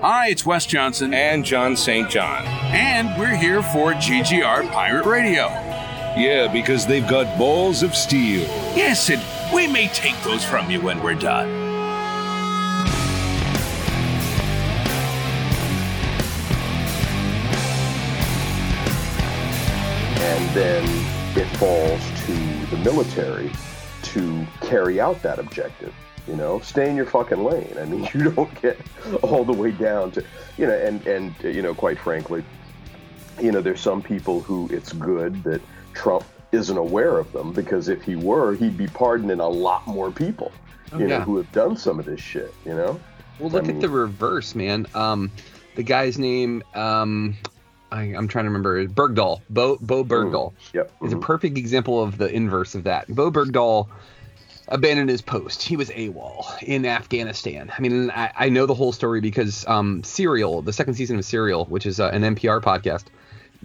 Hi, it's Wes Johnson. And John St. John. And we're here for GGR Pirate Radio. Yeah, because they've got balls of steel. Yes, and we may take those from you when we're done. And then it falls to the military to carry out that objective. You know, stay in your fucking lane. I mean, you don't get all the way down to, you know, and and you know, quite frankly, you know, there's some people who it's good that Trump isn't aware of them because if he were, he'd be pardoning a lot more people, you know, yeah. who have done some of this shit. You know. Well, look I at the reverse, man. Um, the guy's name, um, I, I'm trying to remember, Bergdahl, Bowe, Bowe Bergdahl. Yep. is a mhm. perfect example of the inverse of that. Bowe Bergdahl abandoned his post. He was AWOL in Afghanistan. I mean, I, I know the whole story because um, Serial, the second season of Serial, which is uh, an NPR podcast,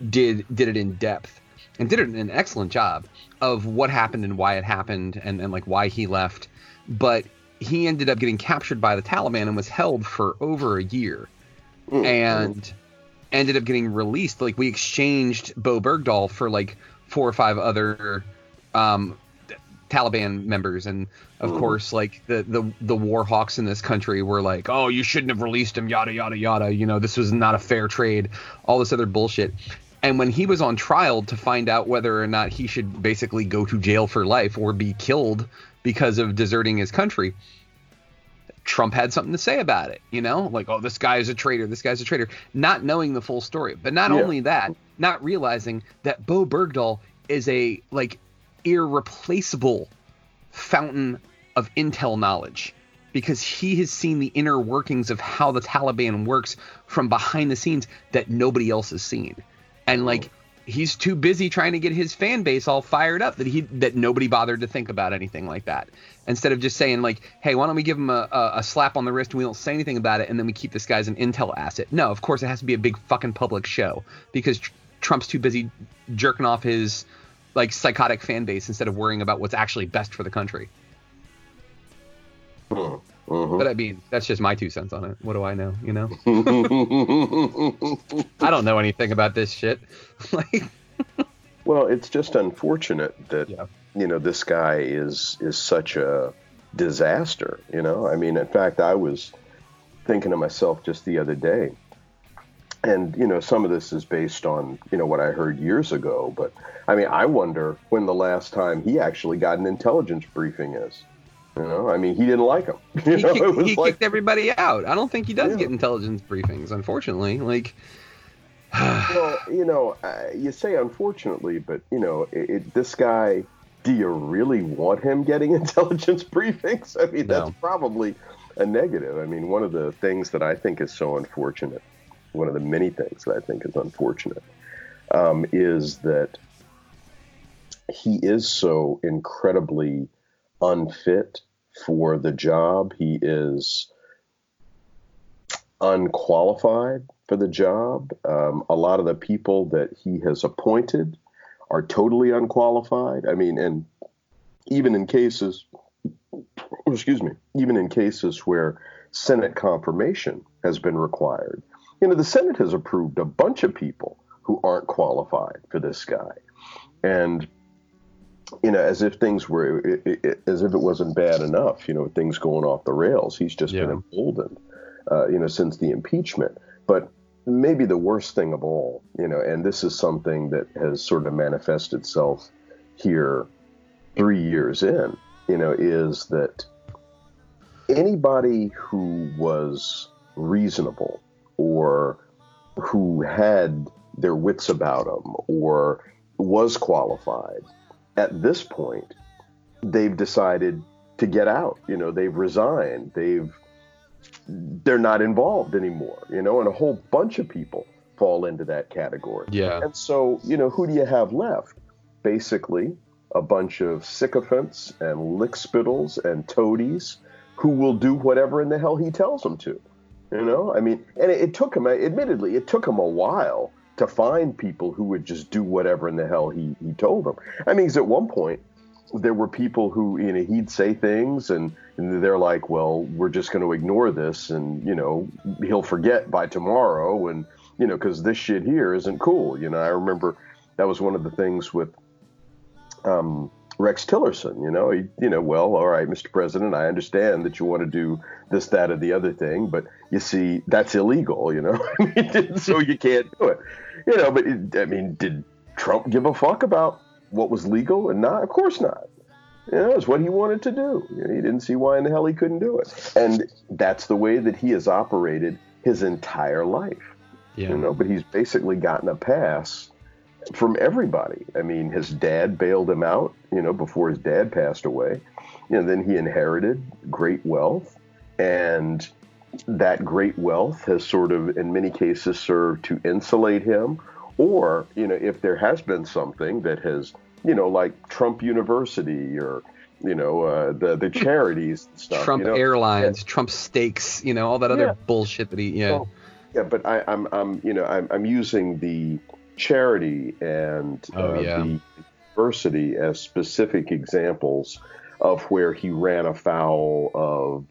did did it in depth and did it an excellent job of what happened and why it happened and, and like why he left. But he ended up getting captured by the Taliban and was held for over a year Mm, and ended up getting released. Like we exchanged Bowe Bergdahl for like four or five other um, Taliban members, and of Mhm. course, like the the the war hawks in this country were like, "Oh, you shouldn't have released him," yada yada yada. You know, this was not a fair trade. All this other bullshit. And when he was on trial to find out whether or not he should basically go to jail for life or be killed because of deserting his country, Trump had something to say about it, you know, like, oh, this guy is a traitor, this guy's a traitor, not knowing the full story. But not Yeah. only that, not realizing that Bowe Bergdahl is a like irreplaceable fountain of intel knowledge because he has seen the inner workings of how the Taliban works from behind the scenes that nobody else has seen. And like he's too busy trying to get his fan base all fired up that he that nobody bothered to think about anything like that. Instead of just saying like, "Hey, why don't we give him a, a, a slap on the wrist and we don't say anything about it, and then we keep this guy as an intel asset?" No, of course it has to be a big fucking public show because tr- Trump's too busy jerking off his like psychotic fan base instead of worrying about what's actually best for the country. mhm. But I mean, that's just my two cents on it. What do I know? You know, I don't know anything about this shit. like, Well, it's just unfortunate that Yeah. you know this guy is is such a disaster. You know, I mean, in fact, I was thinking to myself just the other day, and you know, some of this is based on you know what I heard years ago, but I mean, I wonder when the last time he actually got an intelligence briefing is. You know, I mean, he didn't like him. You he, know, kicked, he like, kicked everybody out. I don't think he does Yeah. get intelligence briefings, unfortunately. Like, well, you know, uh, you say unfortunately, but you know, it, it, this guy. Do you really want him getting intelligence briefings? I mean, that's probably a negative. I mean, one of the things that I think is so unfortunate, one of the many things that I think is unfortunate, um, is that he is so incredibly unfit for the job. He is unqualified for the job. Um, a lot of the people that he has appointed are totally unqualified. I mean, and even in cases, excuse me, even in cases where Senate confirmation has been required, you know, the Senate has approved a bunch of people who aren't qualified for this guy. And you know, as if things were, it, it, as if it wasn't bad enough, you know, things going off the rails. He's just been emboldened, uh, you know, since the impeachment. But maybe the worst thing of all, you know, and this is something that has sort of manifested itself here three years in, you know, is that anybody who was reasonable or who had their wits about them or was qualified. At this point they've decided to get out you know they've resigned they've they're not involved anymore you know and a whole bunch of people fall into that category. Yeah, and so you know who do you have left? Basically a bunch of sycophants and lickspittles and toadies who will do whatever in the hell he tells them to you know? I mean and it, it took him admittedly it took him a while to find people who would just do whatever in the hell he, he told them. I mean 'cause at one point there were people who you know he'd say things and, and they're like well we're just going to ignore this and you know he'll forget by tomorrow and you know because this shit here isn't cool. You know i remember that was one of the things with um, rex tillerson you know he, you know well all right mr president i understand that you want to do this that or the other thing but you see that's illegal you know so you can't do it you know but it, i mean did trump give a fuck about what was legal and not? Of course not. You know, it's what he wanted to do. You know, he didn't see why in the hell he couldn't do it. And that's the way that he has operated his entire life. Yeah. You know, but he's basically gotten a pass from everybody. I mean, his dad bailed him out, you know, before his dad passed away. You know, then he inherited great wealth and that great wealth has sort of in many cases served to insulate him or, you know, if there has been something that has, you know, like Trump University or, you know, uh, the the charities stuff. Trump you know? Airlines, yeah. Trump Steaks, you know, all that other yeah. bullshit that he, yeah. Well, yeah, but I, I'm, I'm, you know, I'm, I'm using the charity and oh, uh, yeah. the university as specific examples of where he ran afoul of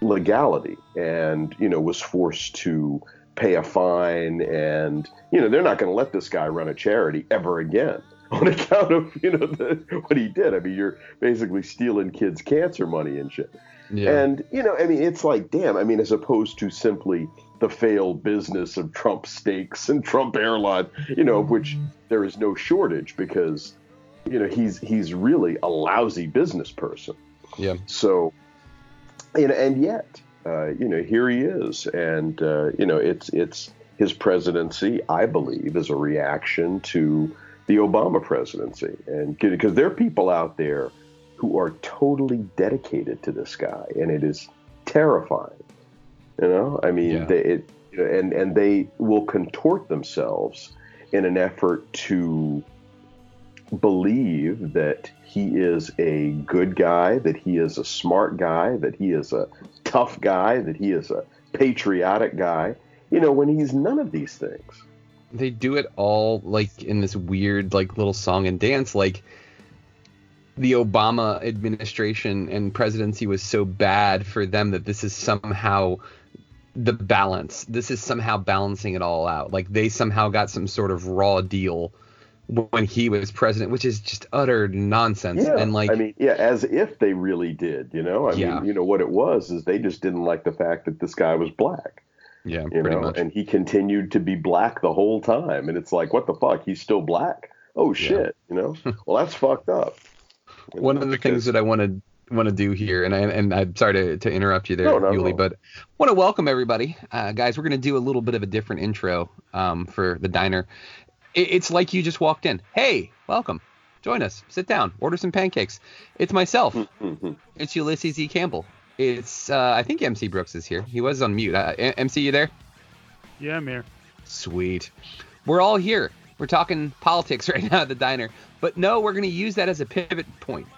legality and you know was forced to pay a fine and you know they're not going to let this guy run a charity ever again on account of you know the, what he did i mean you're basically stealing kids cancer money and shit yeah. and you know i mean it's like damn i mean as opposed to simply the failed business of trump steaks and trump airline you know of which there is no shortage because you know he's he's really a lousy business person yeah so you know and yet uh, you know, here he is, and uh, you know, it's it's his presidency. I believe is a reaction to the Obama presidency, and because there are people out there who are totally dedicated to this guy, and it is terrifying. You know, I mean, yeah. they, it, and and they will contort themselves in an effort to believe that he is a good guy, that he is a smart guy, that he is a tough guy, that he is a patriotic guy, you know, when he's none of these things. They do it all like in this weird, like little song and dance. Like the Obama administration and presidency was so bad for them that this is somehow the balance. This is somehow balancing it all out. Like they somehow got some sort of raw deal when he was president, which is just utter nonsense. Yeah, and like, I mean, yeah, as if they really did, you know. I yeah. mean, you know what it was is they just didn't like the fact that this guy was black. Yeah, you know, much. and he continued to be black the whole time, and it's like, what the fuck? He's still black? Oh shit, yeah. you know. well, that's fucked up. One of the things that I want to want to do here, and I and I'm sorry to, to interrupt you there, no, no, Yuli, no. but want to welcome everybody, uh, guys. We're going to do a little bit of a different intro um, for the diner it's like you just walked in. Hey, welcome. Join us. Sit down. Order some pancakes. It's myself. it's Ulysses E. Campbell. It's uh, I think MC Brooks is here. He was on mute. Uh, MC, you there? Yeah, I'm here. Sweet. We're all here. We're talking politics right now at the diner. But no, we're going to use that as a pivot point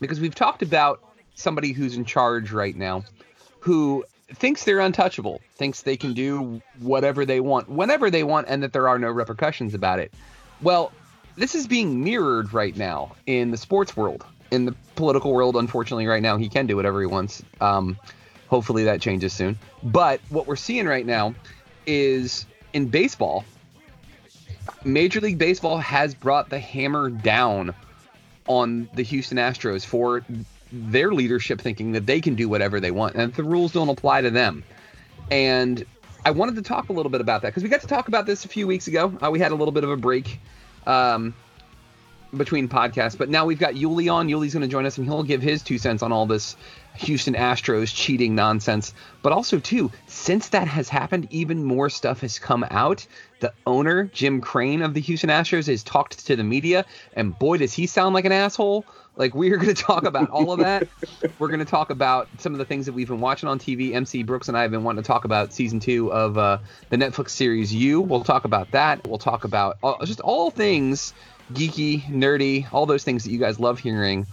because we've talked about somebody who's in charge right now who thinks they're untouchable, thinks they can do whatever they want, whenever they want, and that there are no repercussions about it. Well, this is being mirrored right now in the sports world. In the political world, unfortunately, right now, he can do whatever he wants. Um, hopefully that changes soon. But what we're seeing right now is in baseball, Major League Baseball has brought the hammer down on the Houston Astros for their leadership thinking that they can do whatever they want and the rules don't apply to them. And I wanted to talk a little bit about that because we got to talk about this a few weeks ago. Uh, we had a little bit of a break um, between podcasts, but now we've got Yuli on. Yuli's going to join us and he'll give his two cents on all this Houston Astros cheating nonsense. But also, too, since that has happened, even more stuff has come out. The owner, Jim Crane of the Houston Astros, has talked to the media, and boy, does he sound like an asshole. Like we are going to talk about all of that. We're going to talk about some of the things that we've been watching on TV. MC Brooks and I have been wanting to talk about season two of uh, the Netflix series You. We'll talk about that. We'll talk about all, just all things geeky, nerdy, all those things that you guys love hearing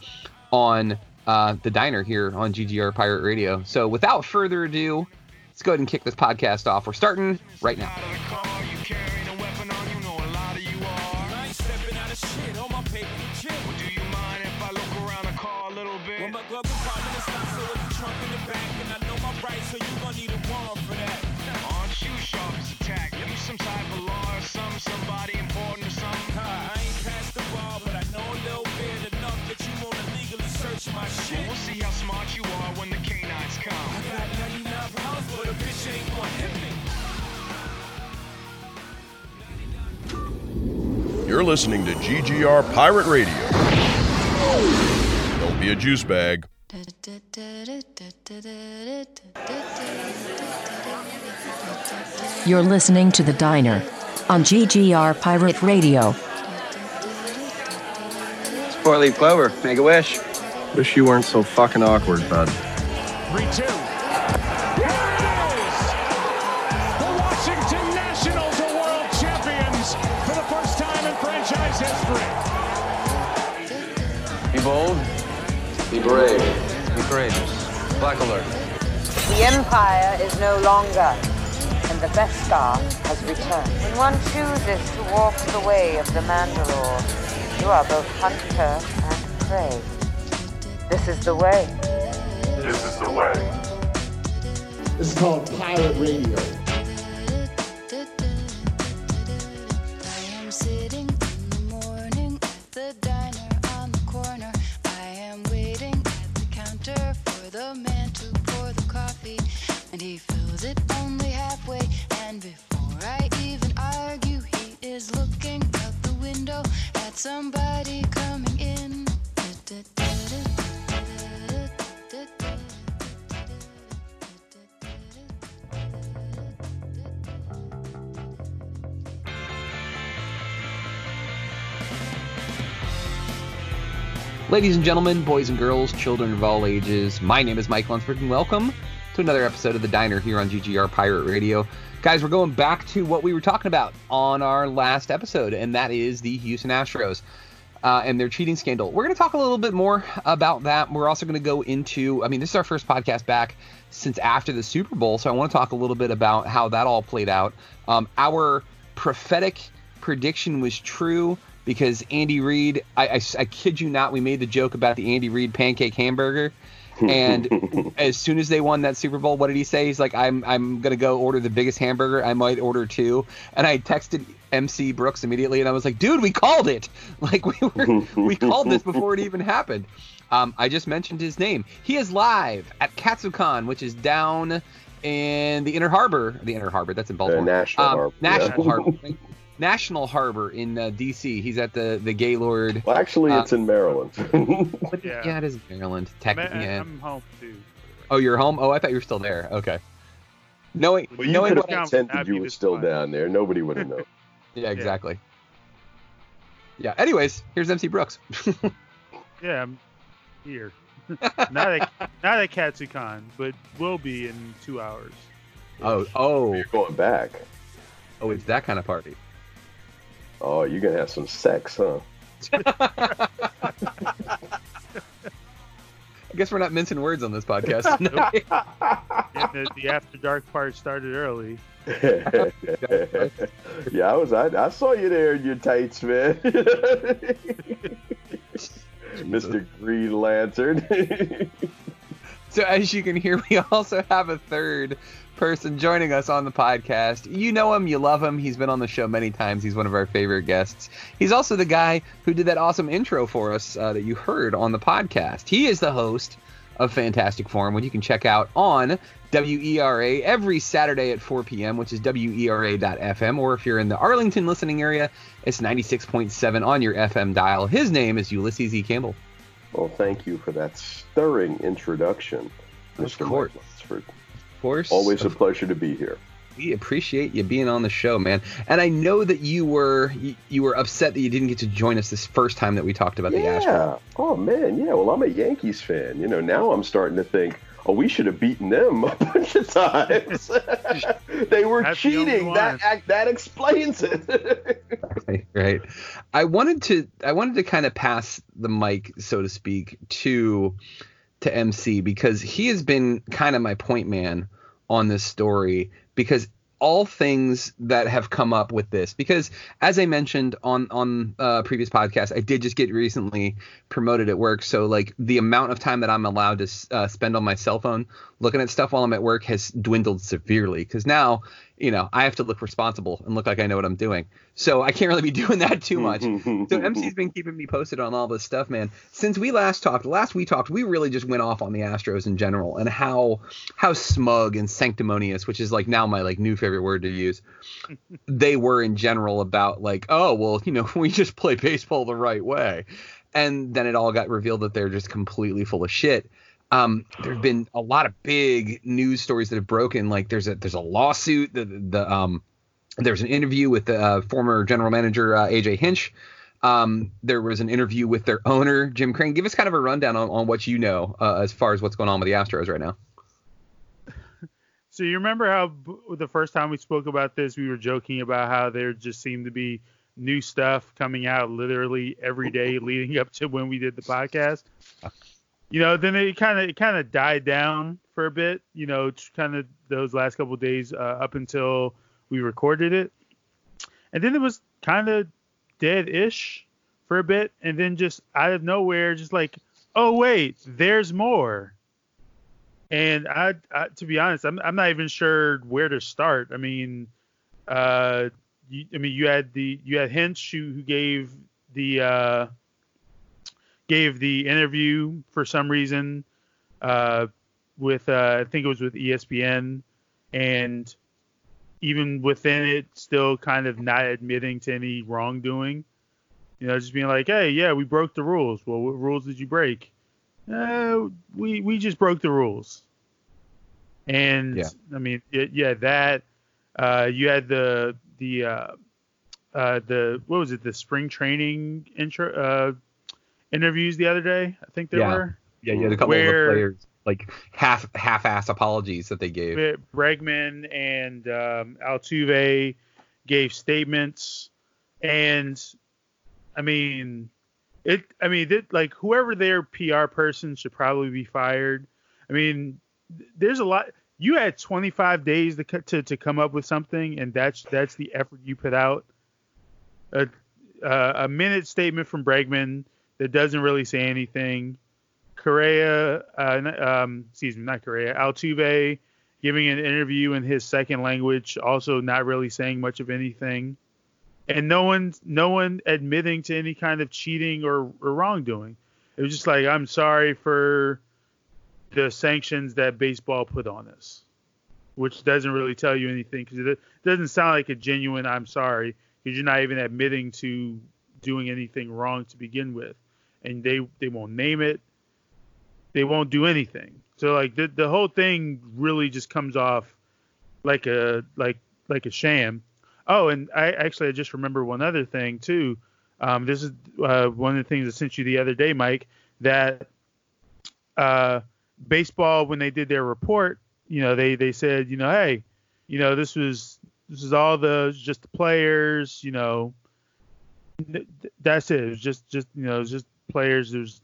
on uh, the diner here on GGR Pirate Radio. So without further ado, let's go ahead and kick this podcast off. We're starting right now. Carrying a weapon on, you know a lot of you are. I ain't stepping out of shit on my paper chip. Well, do you mind if I look around the car a little bit? Well, my glove compartment is not the stop, so it's the trunk in the back. And I know my rights, so you gon' need a warrant for that. Aren't you sharp as a tack? Give me some type of law or some somebody listening to GGR Pirate Radio. Don't be a juice bag. You're listening to The Diner on GGR Pirate Radio. Four leaf clover. Make a wish. Wish you weren't so fucking awkward, bud. 3 2. The Empire is no longer, and the Beskar has returned. When one chooses to walk the way of the Mandalore, you are both hunter and prey. This is the way. This is the way. This is called Pirate Radio. And he fills it only halfway. And before I even argue, he is looking out the window at somebody coming in. Ladies and gentlemen, boys and girls, children of all ages, my name is Mike Lunsford, and welcome to another episode of The Diner here on GGR Pirate Radio. Guys, we're going back to what we were talking about on our last episode, and that is the Houston Astros uh, and their cheating scandal. We're going to talk a little bit more about that. We're also going to go into, I mean, this is our first podcast back since after the Super Bowl, so I want to talk a little bit about how that all played out. Um, our prophetic prediction was true because Andy Reid, I, I, I, kid you not, we made the joke about the Andy Reid pancake hamburger. And as soon as they won that Super Bowl, what did he say? He's like, I'm I'm gonna go order the biggest hamburger. I might order two. And I texted MC Brooks immediately, and I was like, dude, we called it. Like we were we called this before it even happened. Um, I just mentioned his name. He is live at Katsucon, which is down in the Inner Harbor. The Inner Harbor, that's in Baltimore. The National um, Harbor. National yeah. Harbor. National Harbor in uh, D.C. He's at the the Gaylord. Well, actually, uh, it's in Maryland. yeah. yeah, it is Maryland. Technically, I'm, yeah. I'm home too. Oh, you're home. Oh, I thought you were still there. Okay. Knowing, well, you knowing could have what pretended you were still fine. down there. Nobody would have known. yeah, exactly. Yeah. yeah. Anyways, here's MC Brooks. yeah, I'm here. not at not at Katsucon, but will be in two hours. Oh, oh. You're going back. Oh, it's that kind of party. Oh, you're gonna have some sex, huh? I guess we're not mincing words on this podcast. the, the, after dark part started early. yeah, I was. I, I, saw you there in your tights, man. Mr. Green Lantern. so as you can hear, we also have a third person joining us on the podcast. You know him, you love him. He's been on the show many times. He's one of our favorite guests. He's also the guy who did that awesome intro for us uh, that you heard on the podcast. He is the host of Fantastic Forum, which you can check out on WERA every Saturday at 4 p.m., which is WERA.FM. Or if you're in the Arlington listening area, it's 96.7 on your FM dial. His name is Ulysses E. Campbell. Well, thank you for that stirring introduction, Mr. Of course. Lunsford course. Always a pleasure to be here. We appreciate you being on the show, man. And I know that you were you, you were upset that you didn't get to join us this first time that we talked about yeah. the Astros. Oh man, yeah. Well, I'm a Yankees fan. You know, now I'm starting to think, oh, we should have beaten them a bunch of times. they were That's cheating. The that that explains it. right, right. I wanted to I wanted to kind of pass the mic, so to speak, to to MC because he has been kind of my point man on this story because all things that have come up with this because as I mentioned on on uh, previous podcast I did just get recently promoted at work. So like the amount of time that I'm allowed to uh, spend on my cell phone looking at stuff while I'm at work has dwindled severely because now you know, I have to look responsible and look like I know what I'm doing. So I can't really be doing that too much. so MC's been keeping me posted on all this stuff, man. Since we last talked, last we talked, we really just went off on the Astros in general and how how smug and sanctimonious, which is like now my like new favorite word to use, they were in general about like, oh well, you know, we just play baseball the right way. And then it all got revealed that they're just completely full of shit. Um, there have been a lot of big news stories that have broken. Like there's a there's a lawsuit. The the um there's an interview with the uh, former general manager uh, AJ Hinch. Um, there was an interview with their owner Jim Crane. Give us kind of a rundown on, on what you know uh, as far as what's going on with the Astros right now. So you remember how b- the first time we spoke about this, we were joking about how there just seemed to be new stuff coming out literally every day leading up to when we did the podcast. You know, then it kind of it kind of died down for a bit. You know, kind of those last couple days uh, up until we recorded it, and then it was kind of dead-ish for a bit, and then just out of nowhere, just like, oh wait, there's more. And I, I to be honest, I'm I'm not even sure where to start. I mean, uh, you, I mean, you had the you had Hinch who, who gave the uh, gave the interview for some reason uh, with uh, I think it was with ESPN, and even within it, still kind of not admitting to any wrongdoing. You know, just being like, "Hey, yeah, we broke the rules." Well, what rules did you break? Uh, we we just broke the rules. And Yeah. I mean, yeah, that uh, you had the the uh, uh, the what was it? The spring training intro uh, interviews the other day. I think there Yeah. were. Yeah, yeah, a couple Where- of players like half half-ass apologies that they gave. Bregman and um, Altuve gave statements, and I mean, it. I mean, it, like whoever their PR person should probably be fired. I mean, there's a lot. You had 25 days to to, to come up with something, and that's that's the effort you put out. A, uh, a minute statement from Bregman that doesn't really say anything. Correa, uh, um, excuse me, not Correa, Altuve giving an interview in his second language, also not really saying much of anything, and no one, no one admitting to any kind of cheating or, or wrongdoing. It was just like, I'm sorry for the sanctions that baseball put on us, which doesn't really tell you anything because it doesn't sound like a genuine I'm sorry because you're not even admitting to doing anything wrong to begin with, and they they won't name it they won't do anything. So like the the whole thing really just comes off like a like like a sham. Oh, and I actually I just remember one other thing too. Um, this is uh, one of the things I sent you the other day, Mike. That uh, baseball when they did their report, you know, they they said, you know, hey, you know, this was this is all the just the players, you know, th- that's it. It was just just you know, it was just players. There's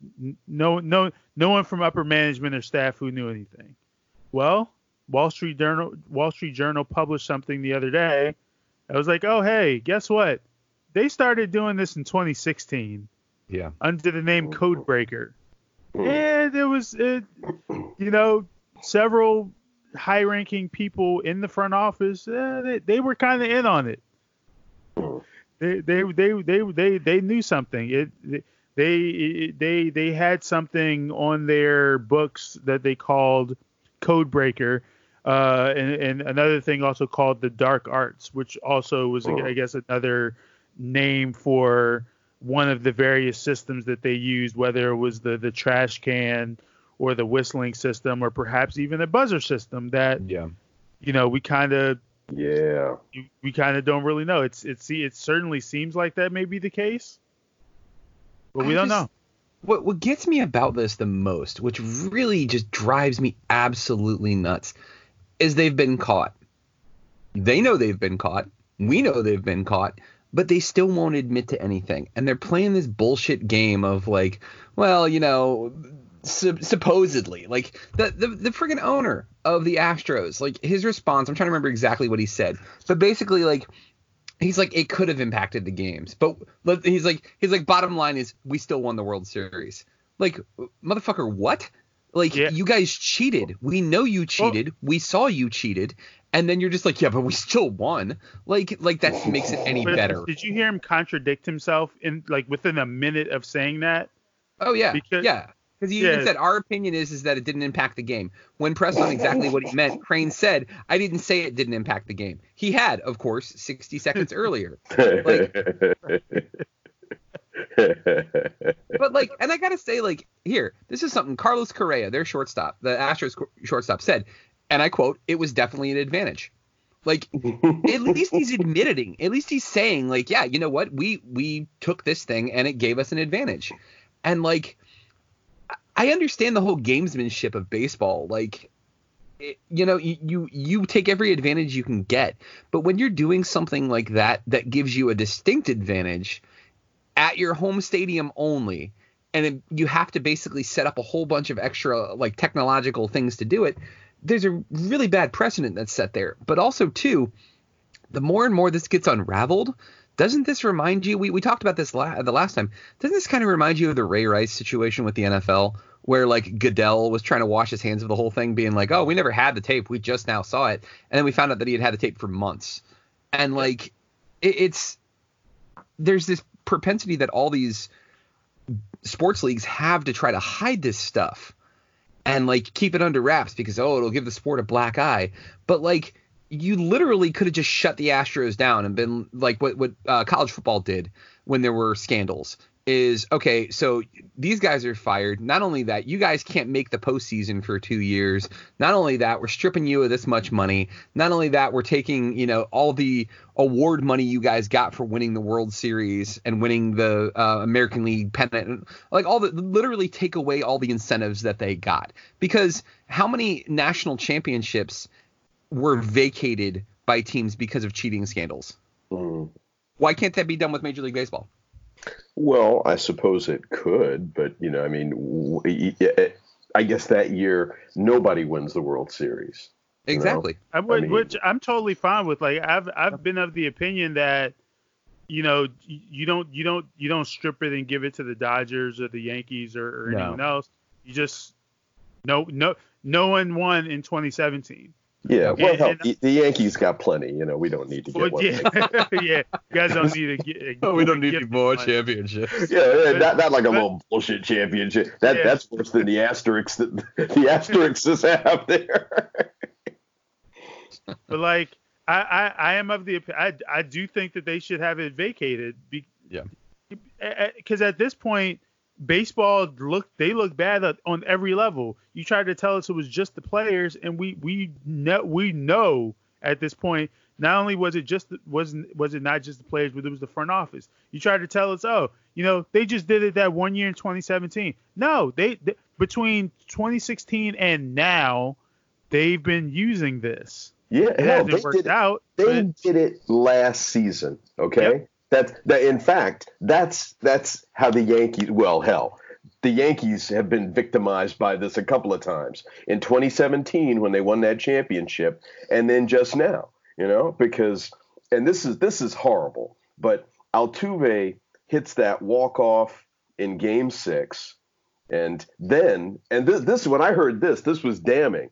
no no no one from upper management or staff who knew anything. Well, Wall Street Journal Wall Street Journal published something the other day. I was like, oh hey, guess what? They started doing this in 2016 Yeah. under the name Codebreaker. And there was, it, you know, several high-ranking people in the front office. Uh, they, they were kind of in on it. They they they they they, they knew something. It they they they had something on their books that they called Codebreaker. Uh, and, and another thing also called the dark arts, which also was, I guess, another name for one of the various systems that they used, whether it was the the trash can or the whistling system, or perhaps even a buzzer system that Yeah. you know we kind of Yeah. we kind of don't really know. It's it's it certainly seems like that may be the case, but we I don't just- know. What what gets me about this the most, which really just drives me absolutely nuts, is they've been caught. They know they've been caught. We know they've been caught, but they still won't admit to anything. And they're playing this bullshit game of like, well, you know, sup- supposedly, like the the the friggin' owner of the Astros, like his response. I'm trying to remember exactly what he said, but basically, like he's like it could have impacted the games but he's like he's like bottom line is we still won the world series like motherfucker what Like Yeah. you guys cheated. We know you cheated. we saw you cheated. And then you're just like, yeah, but we still won. Like, like that makes it any better. Did you hear him contradict himself in like within a minute of saying that? Oh yeah, Because- yeah. Because he Yeah. even said our opinion is is that it didn't impact the game. When pressed on exactly what he meant, Crane said, "I didn't say it didn't impact the game. He had, of course, 60 seconds earlier." Like, But like, and I gotta say, like, here, this is something Carlos Correa, their shortstop, the Astros shortstop, said, and I quote, "It was definitely an advantage." Like, at least he's admitting, at least he's saying, like, yeah, you know what, we we took this thing and it gave us an advantage, and like, I- understand the whole gamesmanship of baseball, like. it- you know you, you you take every advantage you can get but when you're doing something like that that gives you a distinct advantage at your home stadium only and it, you have to basically set up a whole bunch of extra like technological things to do it there's a really bad precedent that's set there but also too the more and more this gets unraveled doesn't this remind you we, we talked about this la- the last time doesn't this kind of remind you of the ray rice situation with the nfl where like goodell was trying to wash his hands of the whole thing being like oh we never had the tape we just now saw it. And then we found out that he had had the tape for months. And like it, it's there's this propensity that all these sports leagues have to try to hide this stuff and like keep it under wraps because oh it'll give the sport a black eye. But like you literally could have just shut the astros down and been like what what uh, college football did when there were scandals is okay so these guys are fired. Not only that you guys can't make the postseason for two years. Not only that we're stripping you of this much money. Not only that we're taking you know all the award money you guys got for winning the world series and winning the uh, american league pennant like all the literally take away all the incentives that they got. Because how many national championships were vacated by teams because of cheating scandals Mm. why can't that be done with major league baseball Well, I suppose it could, but you know, I mean, I guess that year nobody wins the World Series. you know? exactly I would, mean- which I'm totally fine with. Like I've I've been of the opinion that you know you don't you don't you don't strip it and give it to the Dodgers or the Yankees or, or No. anyone else. You just no no no one won in 2017. Yeah, well, And- hell, and- the, the Yankees got plenty. You know, we don't need to get Well, one. yeah, yeah. You guys don't need to get. oh we don't need any more one. championships Yeah, yeah, But- not, not like a but- little bullshit championship. That Yeah. that's worse than the asterisks that the asterisks have there. But like, I, I, I am of the I, I do think that they should have it vacated. Be, Yeah. Because at this point, baseball look they look bad on every level. You tried to tell us it was just the players, and we we know we know at this point. Not only was it just wasn't was it not just the players, but it was the front office. You tried to tell us, oh, you know, they just did it that one year in 2017. No, they, they between 2016 and now, they've been using this. Yeah, It hell, hasn't they worked did, out. they but- did it last season. Okay, Yep. That's that. In fact, that's that's how the Yankees. Well, hell, the Yankees have been victimized by this a couple of times in 2017 when they won that championship, and then just now. You know, because and this is this is horrible, but Altuve hits that walk off in Game Six. And then, and this, this when I heard this, this was damning.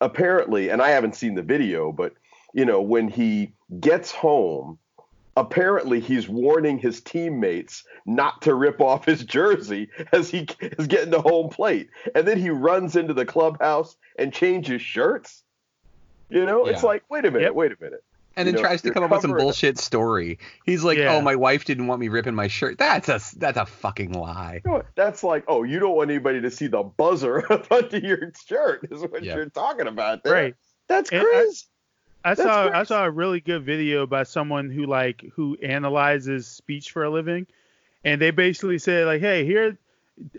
Apparently, and I haven't seen the video, but you know, when he gets home, apparently he's warning his teammates not to rip off his jersey as he is getting to home plate. And then he runs into the clubhouse and changes shirts. You know, it's like, wait a minute, Yep. wait a minute. and You then know, tries to come up with some covering- bullshit story. He's like, oh, Yeah. "Oh, my wife didn't want me ripping my shirt." That's a that's a fucking lie. You know? That's like, oh, you don't want anybody to see the buzzer under your shirt, is what Yeah. you're talking about. There. Right. That's And crazy. I That's saw I saw a really good video by someone who like who analyzes speech for a living, and they basically said like, hey, here,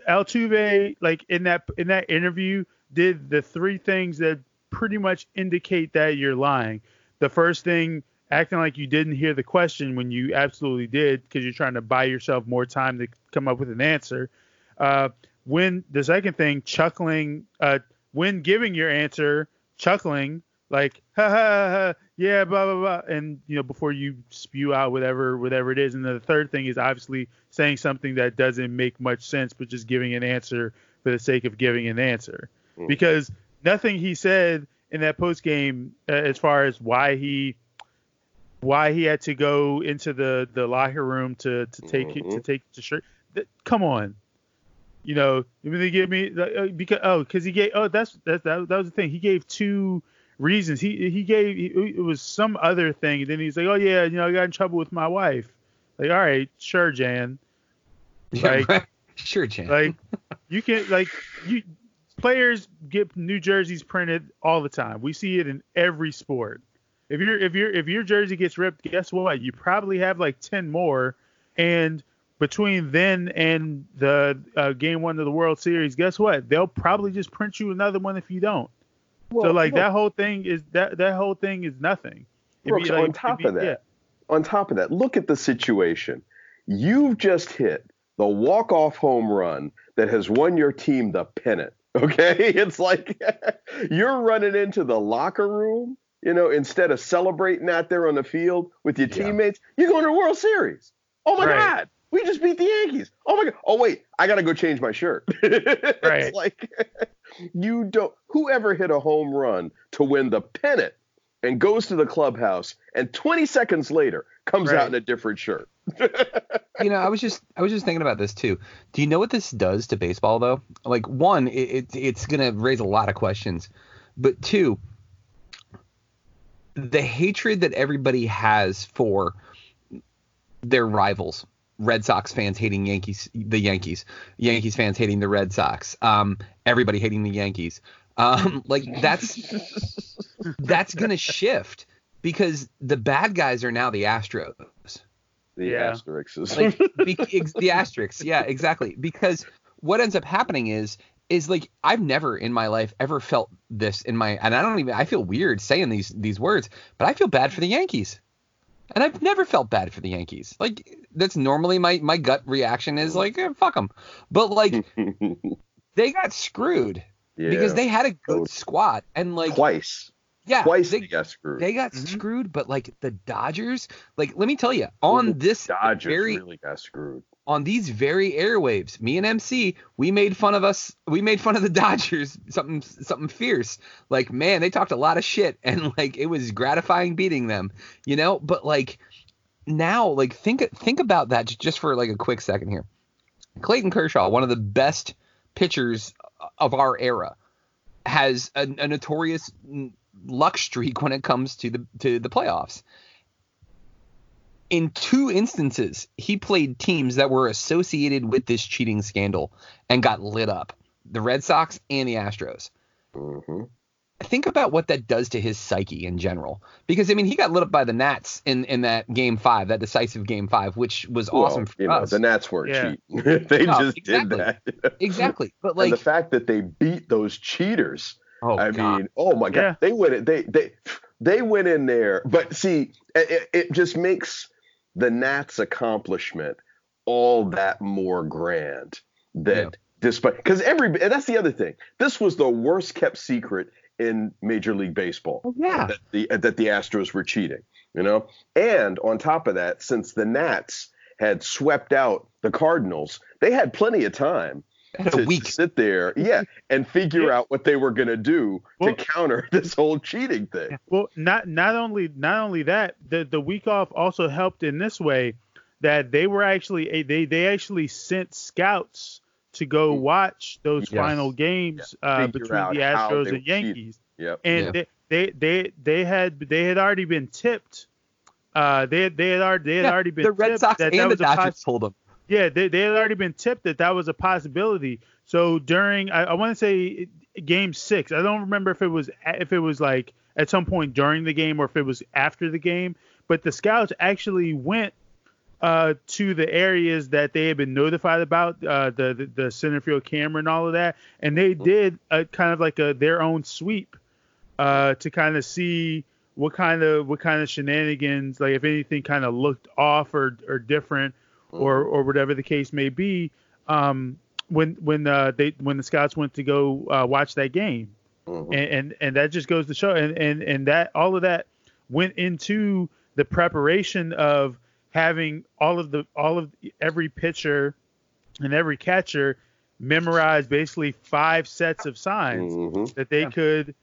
Altuve like in that in that interview did the three things that pretty much indicate that you're lying. The first thing, acting like you didn't hear the question when you absolutely did because you're trying to buy yourself more time to come up with an answer. Uh, when the second thing, chuckling, uh, when giving your answer, chuckling like ha ha ha, yeah, blah blah blah, and you know before you spew out whatever whatever it is, and then the third thing is obviously saying something that doesn't make much sense, but just giving an answer for the sake of giving an answer, Mm. because nothing he said in that post game uh, as far as why he why he had to go into the the locker room to to take Mhm. to take the shirt. Come on. You know, I mean, they give me uh, because oh, because he gave oh that's that, that that was the thing. He gave two reasons. He he gave it was some other thing. And then he's like, oh yeah, you know, I got in trouble with my wife. Like, all right, sure, Jan. Yeah, Like, right. Sure, Jan. like you can like you players get new jerseys printed all the time. We see it in every sport. If your if your if your jersey gets ripped, guess what? You probably have like ten more, and between then and the uh, game one of the World Series, guess what? They'll probably just print you another one if you don't. So like that whole thing is that that whole thing is nothing. Brooks, like- on top it'd of be- that, on top of that, look at the situation. You've just hit the walk-off home run that has won your team the pennant. Okay, it's like you're running into the locker room, you know, instead of celebrating out there on the field with your teammates, you're going to the World Series. Oh my Right. God, we just beat the Yankees. Oh my God. Oh wait, I gotta go change my shirt. Right. it's like you don't. Whoever hit a home run to win the pennant and goes to the clubhouse, and 20 seconds later comes Right. out in a different shirt. you know, I was just I was just thinking about this too. Do you know what this does to baseball though? Like one, it, it it's gonna raise a lot of questions, but two, the hatred that everybody has for their rivals. Red Sox fans hating Yankees, the Yankees. Yankees fans hating the Red Sox. Um, everybody hating the Yankees. Um, like that's that's gonna shift because the bad guys are now the Astros The Yeah. asterisks. like be, ex, the asterisks yeah exactly because what ends up happening is is like i've never in my life ever felt this in my and i don't even i feel weird saying these these words but i feel bad for the yankees and i've never felt bad for the yankees. Like that's normally my my gut reaction is like eh, fuck them but like they got screwed because they had a good squad and like twice. Yeah Twice they, they got screwed. they got mm-hmm. screwed but like the dodgers like let me tell you on this Dodgers very really got screwed. on these very airwaves, me and MC, we made fun of us. We made fun of the Dodgers, something something fierce. Like, man, they talked a lot of shit, and like it was gratifying beating them, you know. But like now, like think think about that just for like a quick second here. Clayton Kershaw, one of the best pitchers of our era, has a, a notorious luck streak when it comes to the to the playoffs in two instances, he played teams that were associated with this cheating scandal and got lit up the Red Sox and the Astros. hmm Think about what that does to his psyche in general. Because, I mean, he got lit up by the Nats in, in that game five, that decisive game five, which was awesome for you know, the Nats weren't Yeah. cheating. they No, just exactly. did that. exactly. But, and like, the fact that they beat those cheaters. Oh, I God. mean, oh my God, Yeah. they went in. They they they went in there, but see, it, it just makes the Nats' accomplishment all that more grand. That Yeah. despite because every and that's the other thing. This was the worst kept secret in Major League Baseball. Oh, yeah. that the that the Astros were cheating, you know. And on top of that, since the Nats had swept out the Cardinals, they had plenty of time Had a to, to week. sit there, yeah, and figure Yeah. out what they were gonna do Well- to counter this whole cheating thing. Well, not not only not only that, the the week off also helped in this way that they were actually they they actually sent scouts to go watch those Yes. final games uh, between the Astros and Yankees, Yep. and Yeah. they, they they they had they had already been tipped. Uh, they had they had already they had Yeah, already been the Red tipped Sox that and that the was a Dodgers poss- told them. Yeah, they, they had already been tipped that that was a possibility. So during, I, I want to say game six. I don't remember if it was if it was like at some point during the game or if it was after the game. But the scouts actually went uh, to the areas that they had been notified about, uh, the, the the center field camera and all of that, and they did a kind of like a their own sweep uh, to kind of see what kind of what kind of shenanigans, like if anything, kind of looked off or or different or or whatever the case may be. Um, when when uh, they when the scouts went to go uh, watch that game, Mhm. and, and and that just goes to show, and and and that all of that went into the preparation of having all of the all of every pitcher and every catcher memorize basically five sets of signs Mhm. that they could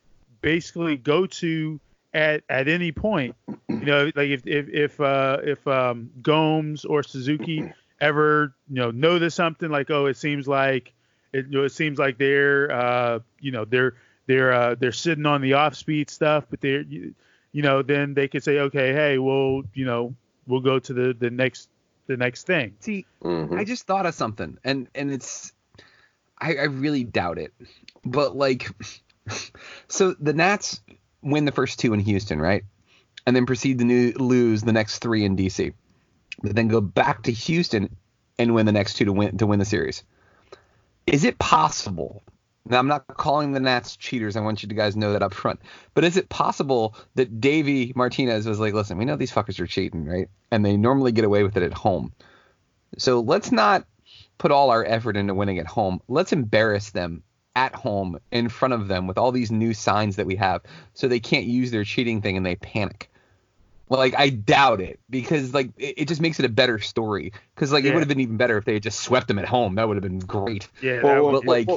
basically go to at at any point. You know, like if if if uh, if um, Gomes or Suzuki ever you know notice something like oh it seems like it you know, it seems like they're uh, you know they're they're uh, they're sitting on the off speed stuff, but they're you, you know then they could say okay hey well you know we'll go to the the next the next thing. See, Mhm. I just thought of something, and and it's, I, I really doubt it, but like, so the Nats win the first two in Houston, right, and then proceed to new, lose the next three in DC, but then go back to Houston and win the next two to win to win the series. Is it possible? Now I'm not calling the Nats cheaters. I want you to guys know that up front. But is it possible that Davey Martinez was like, listen, we know these fuckers are cheating, right? And they normally get away with it at home. So let's not put all our effort into winning at home. Let's embarrass them at home in front of them with all these new signs that we have so they can't use their cheating thing and they panic. Well, Like I doubt it because like it, it just makes it a better story because like it would have been even better if they had just swept them at home. That would have been great. Yeah, Well, that well, But like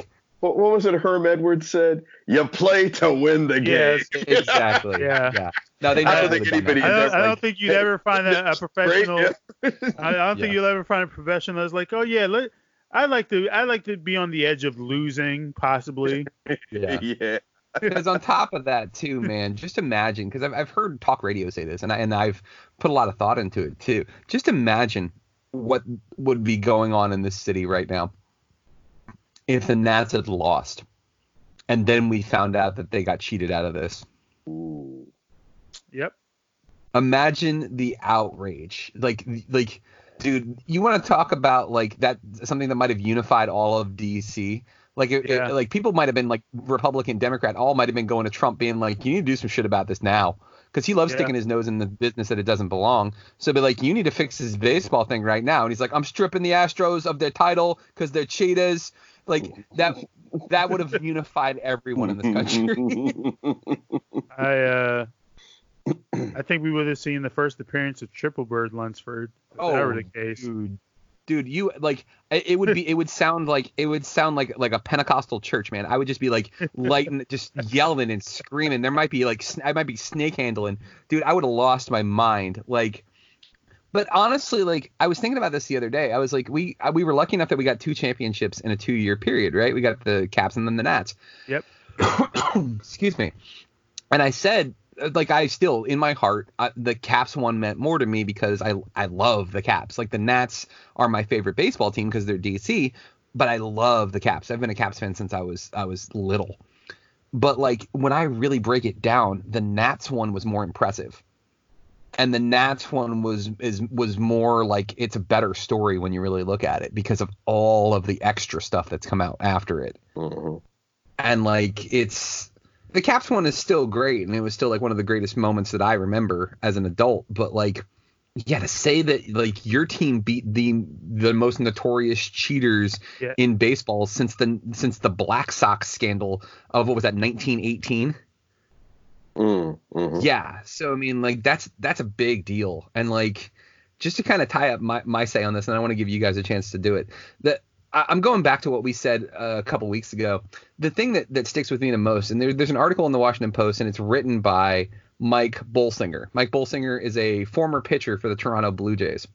What, what was it Herm Edwards said? You play to win the game. Yes. exactly. Yeah. yeah. No, they I don't think anybody. I don't, ever, I don't like, think you'd ever find a, a professional. Great, I, I don't think you'll ever find a professional that's like, oh yeah, let, I like to I like to be on the edge of losing, possibly. Yeah. yeah. because on top of that too man just imagine because I've, I've heard talk radio say this and, I, and i've put a lot of thought into it too just imagine what would be going on in this city right now if the nats had lost and then we found out that they got cheated out of this Ooh. Yep. imagine the outrage like like dude you want to talk about like that something that might have unified all of dc like it, it- like people might have been like republican democrat all might have been going to trump being like you need to do some shit about this now. Because he loves Yeah. sticking his nose in the business that it doesn't belong. So be like you need to fix this baseball thing right now. And he's like i'm stripping the astros of their title because they're cheaters. Like that that would have unified everyone in this country. I uh, I think we would have seen the first appearance of Triple Bird Lunsford if that were the case. Oh, dude, dude, you like it would be it would sound like it would sound like like a Pentecostal church, man. I would just be like lighting, just yelling and screaming. There might be like I might be snake handling, dude. I would have lost my mind, like. But honestly, like I was thinking about this the other day. I was like, we uh, we were lucky enough that we got two championships in a two year period, right? We got the Caps and then the Nats. Yep. Excuse me. And I said, like, I still in my heart, uh, the Caps one meant more to me because I I love the Caps. Like the Nats are my favorite baseball team because they're DC, but I love the Caps. I've been a Caps fan since I was I was little. But like when I really break it down, the Nats one was more impressive. And the Nats one was is was more like it's a better story when you really look at it because of all of the extra stuff that's come out after it Mhm. and like it's the Caps one is still great, and it was still like one of the greatest moments that I remember as an adult. But like, yeah, to say that like your team beat the the most notorious cheaters Yeah. in baseball since the since the Black Sox scandal of what was that 1918? Mm, mhm. Yeah. So I mean, like that's that's a big deal, and like just to kind of tie up my my say on this, and I want to give you guys a chance to do it. That I- I'm going back to what we said uh, a couple weeks ago. The thing that that sticks with me the most, and there, there's an article in the Washington Post, and it's written by Mike Bolsinger. Mike Bolsinger is a former pitcher for the Toronto Blue Jays.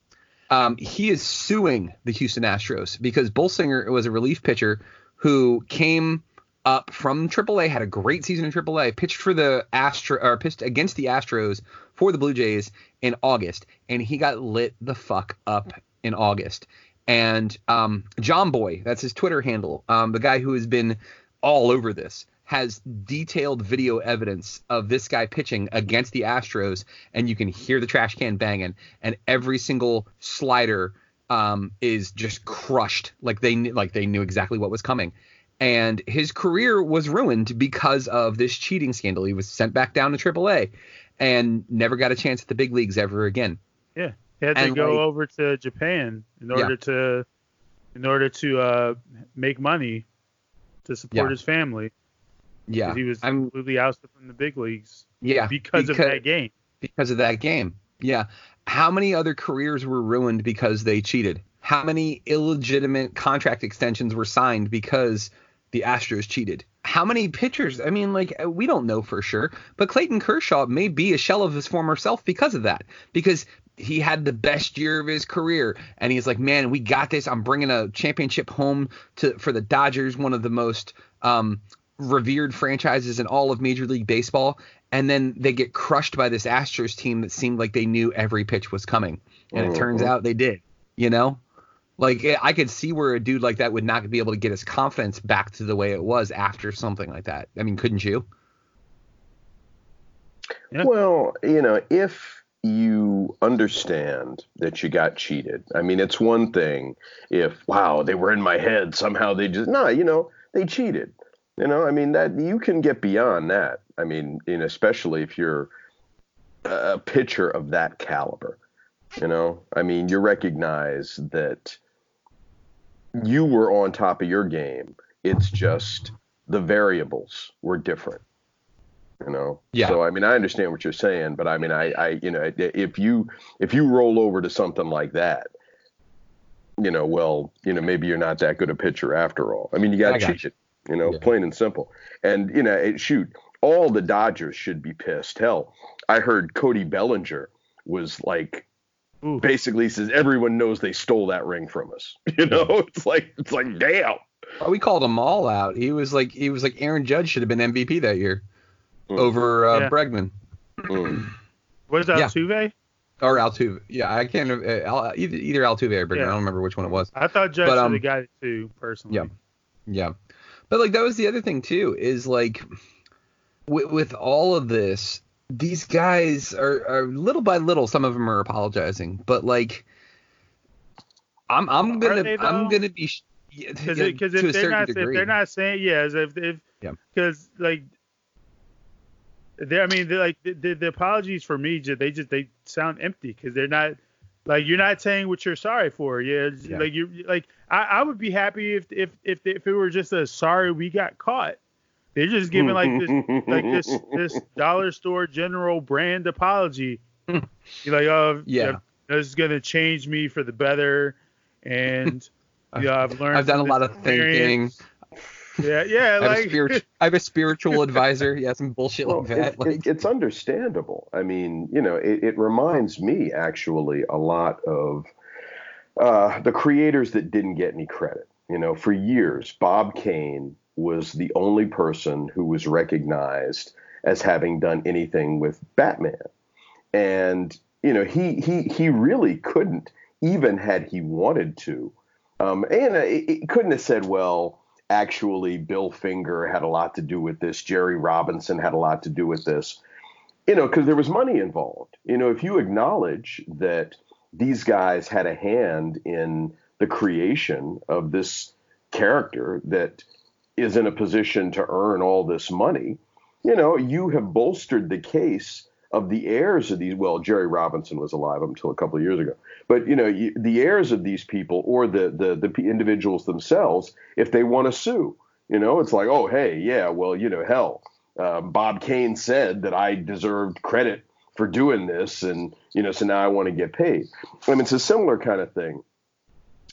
Um, he is suing the Houston Astros because Bolsinger was a relief pitcher who came up from AAA, had a great season in AAA, pitched for the Astro or pitched against the Astros for the Blue Jays in August, and he got lit the fuck up in August. And um, Jomboy, that's his Twitter handle, um, the guy who has been all over this, has detailed video evidence of this guy pitching against the Astros, and you can hear the trash can banging, and every single slider um, is just crushed, like they like they knew exactly what was coming. And his career was ruined because of this cheating scandal. He was sent back down to AAA, and never got a chance at the big leagues ever again. Yeah, he had to And, go like- over to Japan in Yeah. order to in order to uh, make money to support Yeah. his family. Yeah, he was I'm completely ousted from the big leagues yeah because, of that game. because of that game. Yeah. How many other careers were ruined because they cheated? How many illegitimate contract extensions were signed because the Astros cheated? How many pitchers? I mean, like, we don't know for sure, but Clayton Kershaw may be a shell of his former self because of that. Because he had the best year of his career. And he's like man we got this. I'm bringing a championship home to for the dodgers one of the most um, revered franchises in all of major league baseball. And then they get crushed by this astros team that seemed like they knew every pitch was coming. And it turns out they did you know? Like i could see where a dude like that would not be able to get his confidence back to the way it was after something like that. I mean couldn't you? Yeah. Well, you know, if you understand that you got cheated, I mean, it's one thing if, wow, they were in my head. Somehow they just, no, you know, they cheated. You know, I mean, that you can get beyond that. I mean, know, especially if you're a pitcher of that caliber. You know, I mean, you recognize that you were on top of your game. It's just the variables were different. You know. Yeah. So I mean, I understand what you're saying, but I mean, I, I, you know, if you if you roll over to something like that, you know, well, you know, maybe you're not that good a pitcher after all. I mean, you got got cheated. You know, plain and simple. And you know, it, shoot, all the Dodgers should be pissed. Hell, I heard Cody Bellinger was like basically says everyone knows they stole that ring from us. You know, mm-hmm. it's like it's like damn. We called them all out. He was like he was like Aaron Judge should have been MVP that year over uh, Yeah. Bregman What is that, Yeah. Altuve? or Altuve. Yeah, I can't uh, either either Altuve or Bregman. Yeah. I don't remember which one it was. I thought Judge But, should um, have got it too, personally. Yeah, yeah. But like that was the other thing too is like with, with all of this, these guys are, are little by little. Some of them are apologizing, but like I'm I'm gonna they, I'm gonna be sh- yeah, Because yeah, to a if they're certain not if degree. they're not saying yes if if Yeah. because like they I mean they're like the, the, the apologies for me they just they sound empty because they're not like you're not saying what you're sorry for yeah, Yeah. like you like I, I would be happy if if if if it were just a sorry we got caught they're just giving like this like this this dollar store general brand apology you're like oh Yeah. this is gonna change me for the better and yeah I've learned I've done a lot of thinking. Experience. Yeah, yeah, I have, a like spiritual, I have a spiritual advisor. Yeah, some bullshit Well, like that. it- Like, it- it's understandable. I mean, you know, it, it reminds me actually a lot of uh, the creators that didn't get any credit. You know, for years, Bob Kane was the only person who was recognized as having done anything with Batman, and you know, he he he really couldn't, even had he wanted to. Um, and uh, it, it couldn't have said, well, actually, Bill Finger had a lot to do with this. Jerry Robinson had a lot to do with this. You know, because there was money involved. You know, if you acknowledge that these guys had a hand in the creation of this character that is in a position to earn all this money, you know, you have bolstered the case of the heirs of these. Well, Jerry Robinson was alive until a couple of years ago, but you know, you, the heirs of these people or the the the individuals themselves, if they want to sue, you know, it's like, oh, hey, yeah, well, you know, hell, um, Bob Kane said that I deserved credit for doing this, and you know, so now I want to get paid. I mean, it's a similar kind of thing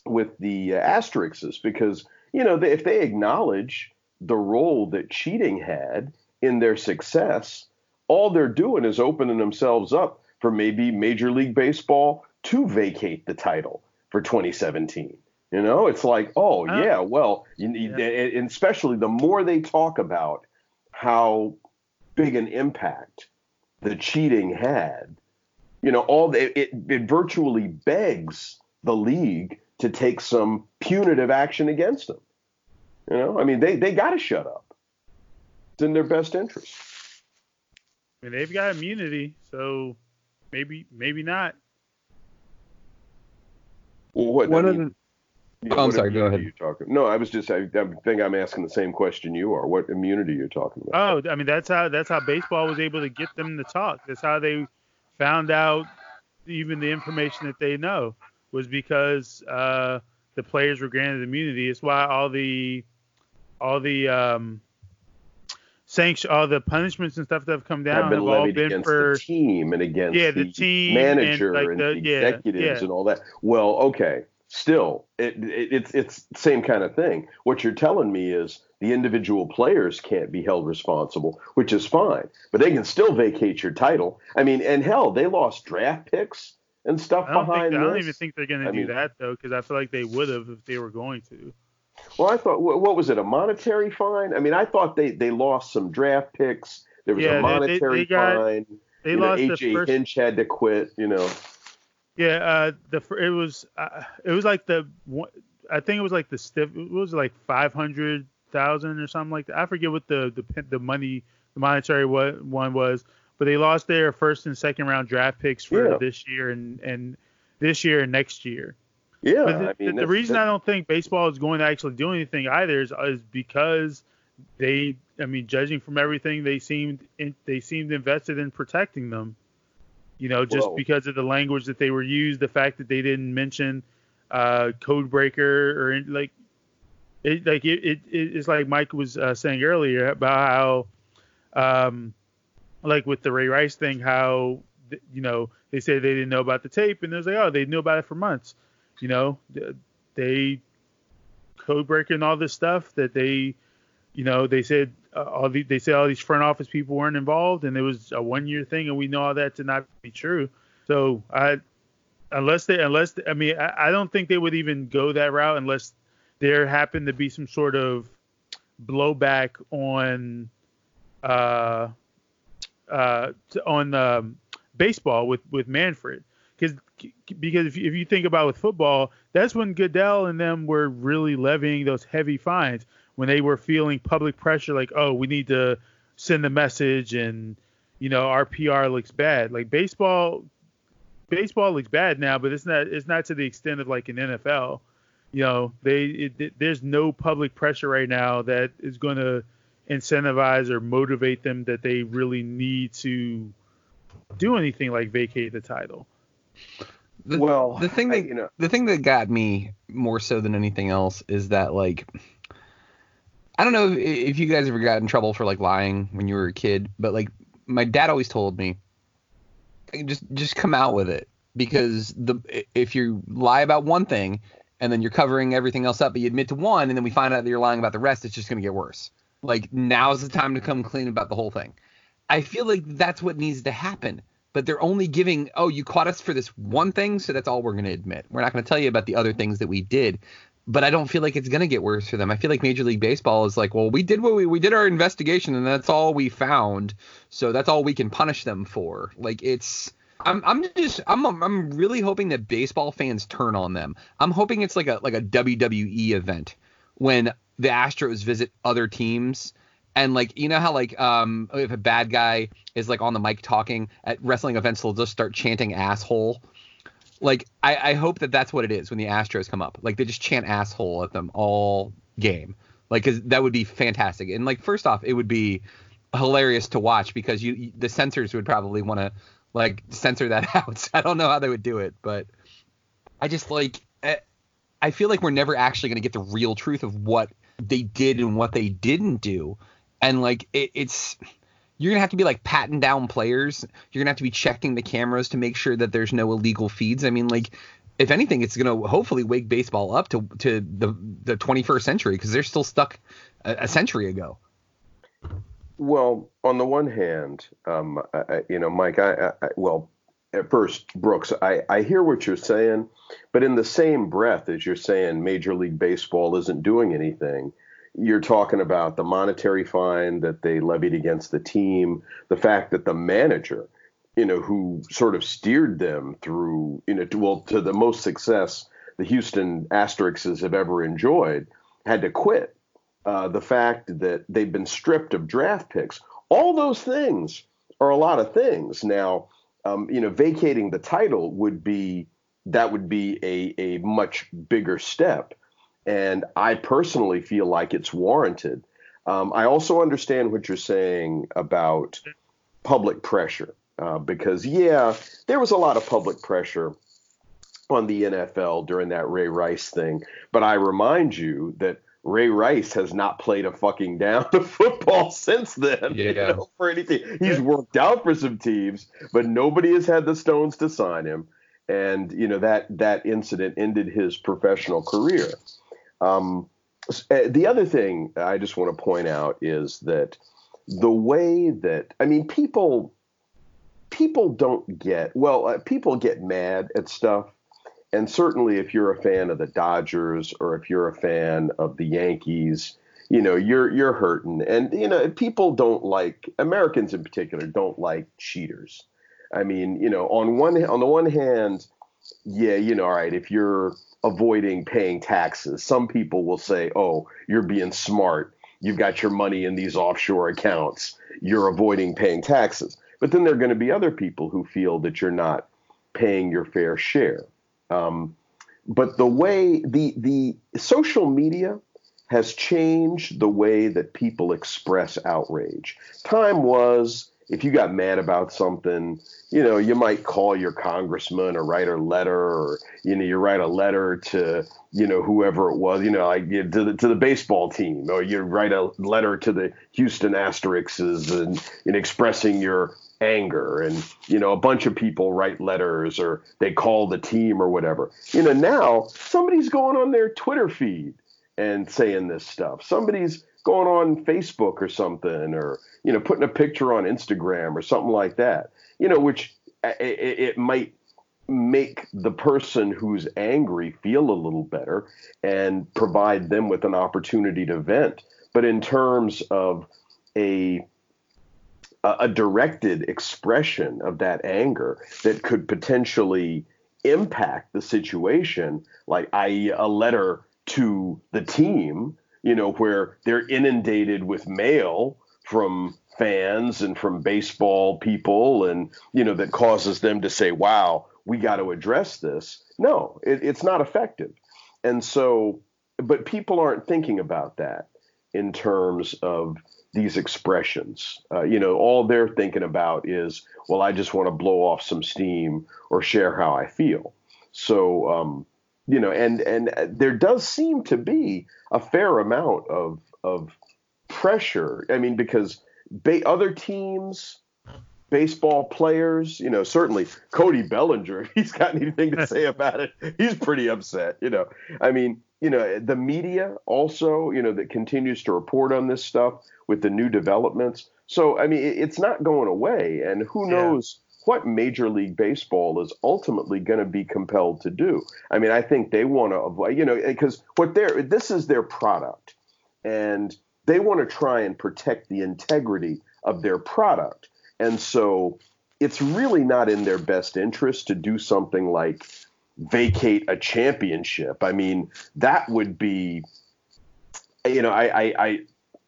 with the uh, asterisks because you know they, if they acknowledge the role that cheating had in their success, all they're doing is opening themselves up for maybe Major League Baseball to vacate the title for 2017. You know, it's like, oh uh, yeah, well, need, and especially the more they talk about how big an impact the cheating had, you know, all the, it, it virtually begs the league to take some punitive action against them. You know, I mean, they they got to shut up. It's in their best interest. I mean, they've got immunity, so maybe maybe not. Well, what? One I of mean, the- you know, Oh, I'm sorry, go ahead. Talking? No, I was just. I, I think I'm asking the same question you are. What immunity you're talking about? Oh, I mean that's how that's how baseball was able to get them to talk. That's how they found out even the information that they know was because uh, the players were granted immunity. It's why all the all the um, sanction, all the punishments and stuff that have come down have been all levied been against for the team and against Yeah, the, the team and, manager like, and, the- the yeah, executives yeah. and all that. Well, okay, still, it, it, it's it's same kind of thing. What you're telling me is the individual players can't be held responsible, which is fine, but they can still vacate your title. I mean, and hell, they lost draft picks and stuff I don't behind think I don't even think they're going to do mean- that though, because I feel like they would have if they were going to. Well, I thought, what, was it, a monetary fine? I mean, I thought they, they lost some draft picks. There was Yeah, they- a they- monetary they got- fine. they you know, lost the AJ first- Hinch had to quit. You know, Yeah, uh, the it was uh, it was like the I think it was like the stiff it was like five hundred thousand or something like that. I forget what the the the money the monetary one was, but they lost their first and second round draft picks for Yeah. this year and and this year and next year. Yeah. But the, I mean, the- the reason I don't think baseball is going to actually do anything either is, is because they, I mean, judging from everything, they seemed in, they seemed invested in protecting them. You know, just Well- because of the language that they were used, the fact that they didn't mention uh, code breaker or in- like it, like it, it it's like Mike was uh, saying earlier about how, um, like with the Ray Rice thing, how th- you know they said they didn't know about the tape, and it was like, oh, they knew about it for months. You know, they code breaking all this stuff that they, you know, they said uh, all the, they said all these front office people weren't involved, and it was a one year thing, and we know all that to not be true. So I, unless they, unless I mean, I, I don't think they would even go that route unless there happened to be some sort of blowback on, uh, uh, on um, baseball with with Manfred, because if you, if you think about with football, that's when Goodell and them were really levying those heavy fines when they were feeling public pressure, like oh we need to send a message and you know our PR looks bad. Like baseball, baseball looks bad now, but it's not it's not to the extent of like an NFL. You know, they it, it- there's no public pressure right now that is going to incentivize or motivate them that they really need to do anything like vacate the title. The, Well, the thing I- that you know- the thing that got me more so than anything else is that like I don't know if, if you guys ever got in trouble for like lying when you were a kid, but like my dad always told me just just come out with it because the if you lie about one thing and then you're covering everything else up, but you admit to one and then we find out that you're lying about the rest, it's just gonna get worse. Like now's the time to come clean about the whole thing. I feel like that's what needs to happen. But they're only giving, oh, you caught us for this one thing, so that's all we're going to admit. We're not going to tell you about the other things that we did. But I don't feel like it's going to get worse for them. I feel like Major League Baseball is like, well, we did what we we did our investigation, and that's all we found. So that's all we can punish them for. Like it's. I'm, I'm just I'm I'm really hoping that baseball fans turn on them. I'm hoping it's like a like a WWE event when the Astros visit other teams and like you know how like um if a bad guy is like on the mic talking at wrestling events they'll just start chanting asshole? Like I, I hope that that's what it is when the astros come up. Like they just chant asshole at them all game. Like cause that would be fantastic. And like first off it would be hilarious to watch because you, you the censors would probably want to like censor that out. I don't know how they would do it but i just like eh, I feel like we're never actually going to get the real truth of what they did and what they didn't do. And like it, it's you're gonna have to be like patting down players. You're gonna have to be checking the cameras to make sure that there's no illegal feeds. I mean, like if anything, it's gonna hopefully wake baseball up to to the the 21st century because they're still stuck a, a century ago. Well, on the one hand, um, I, you know, Mike, I, I well, at first, Brooks, I, I hear what you're saying, but in the same breath as you're saying Major League Baseball isn't doing anything, you're talking about the monetary fine that they levied against the team, the fact that the manager, you know, who sort of steered them through, you know, to, well, to the most success the Houston Asterisks have ever enjoyed, had to quit. Uh, the fact that they've been stripped of draft picks, all those things are a lot of things. Now, um, you know, vacating the title would be that would be a, a much bigger step. And I personally feel like it's warranted. Um, I also understand what you're saying about public pressure, uh, because, yeah, there was a lot of public pressure on the NFL during that Ray Rice thing. But I remind you that Ray Rice has not played a fucking down of football since then. Yeah. You know, for anything. He's worked out for some teams, but nobody has had the stones to sign him. And you know that that incident ended his professional career. Um, uh, the other thing I just want to point out is that the way that I mean people people don't get well uh, people get mad at stuff. And certainly if you're a fan of the Dodgers or if you're a fan of the Yankees you know you're you're hurting. And you know people don't like Americans in particular don't like cheaters. I mean you know on one on the one hand yeah you know all right if you're avoiding paying taxes some people will say oh you're being smart you've got your money in these offshore accounts you're avoiding paying taxes but then there are going to be other people who feel that you're not paying your fair share. Um, but the way the the social media has changed the way that people express outrage. Time was if you got mad about something, you know, you might call your congressman or write a letter, or you know, you write a letter to you know whoever it was, you know, like to the to the baseball team, or you write a letter to the Houston Asterisks and in expressing your anger, and you know, a bunch of people write letters or they call the team or whatever. You know, now somebody's going on their Twitter feed and saying this stuff. Somebody's going on Facebook or something, or you know, putting a picture on Instagram or something like that. You know, which uh, it, it might make the person who's angry feel a little better and provide them with an opportunity to vent. But in terms of a a directed expression of that anger that could potentially impact the situation, like i.e., a letter to the team, you know, where they're inundated with mail from fans and from baseball people, and you know, that causes them to say, "Wow, we got to address this." No, it, it's not effective, and so, but people aren't thinking about that in terms of these expressions. Uh, you know, all they're thinking about is, well, I just want to blow off some steam or share how I feel. So, um, you know, and and there does seem to be a fair amount of of pressure. I mean, because ba- other teams, baseball players, you know, certainly Cody Bellinger, if he's got anything to say about it, he's pretty upset. You know, I mean, you know, the media also, you know, that continues to report on this stuff with the new developments. So, I mean, it's not going away, and who knows what Major League Baseball is ultimately going to be compelled to do. I mean, I think they want to avoid, you know, because what they're this is their product, and they want to try and protect the integrity of their product, and so it's really not in their best interest to do something like vacate a championship. I mean, that would be, you know, I I I,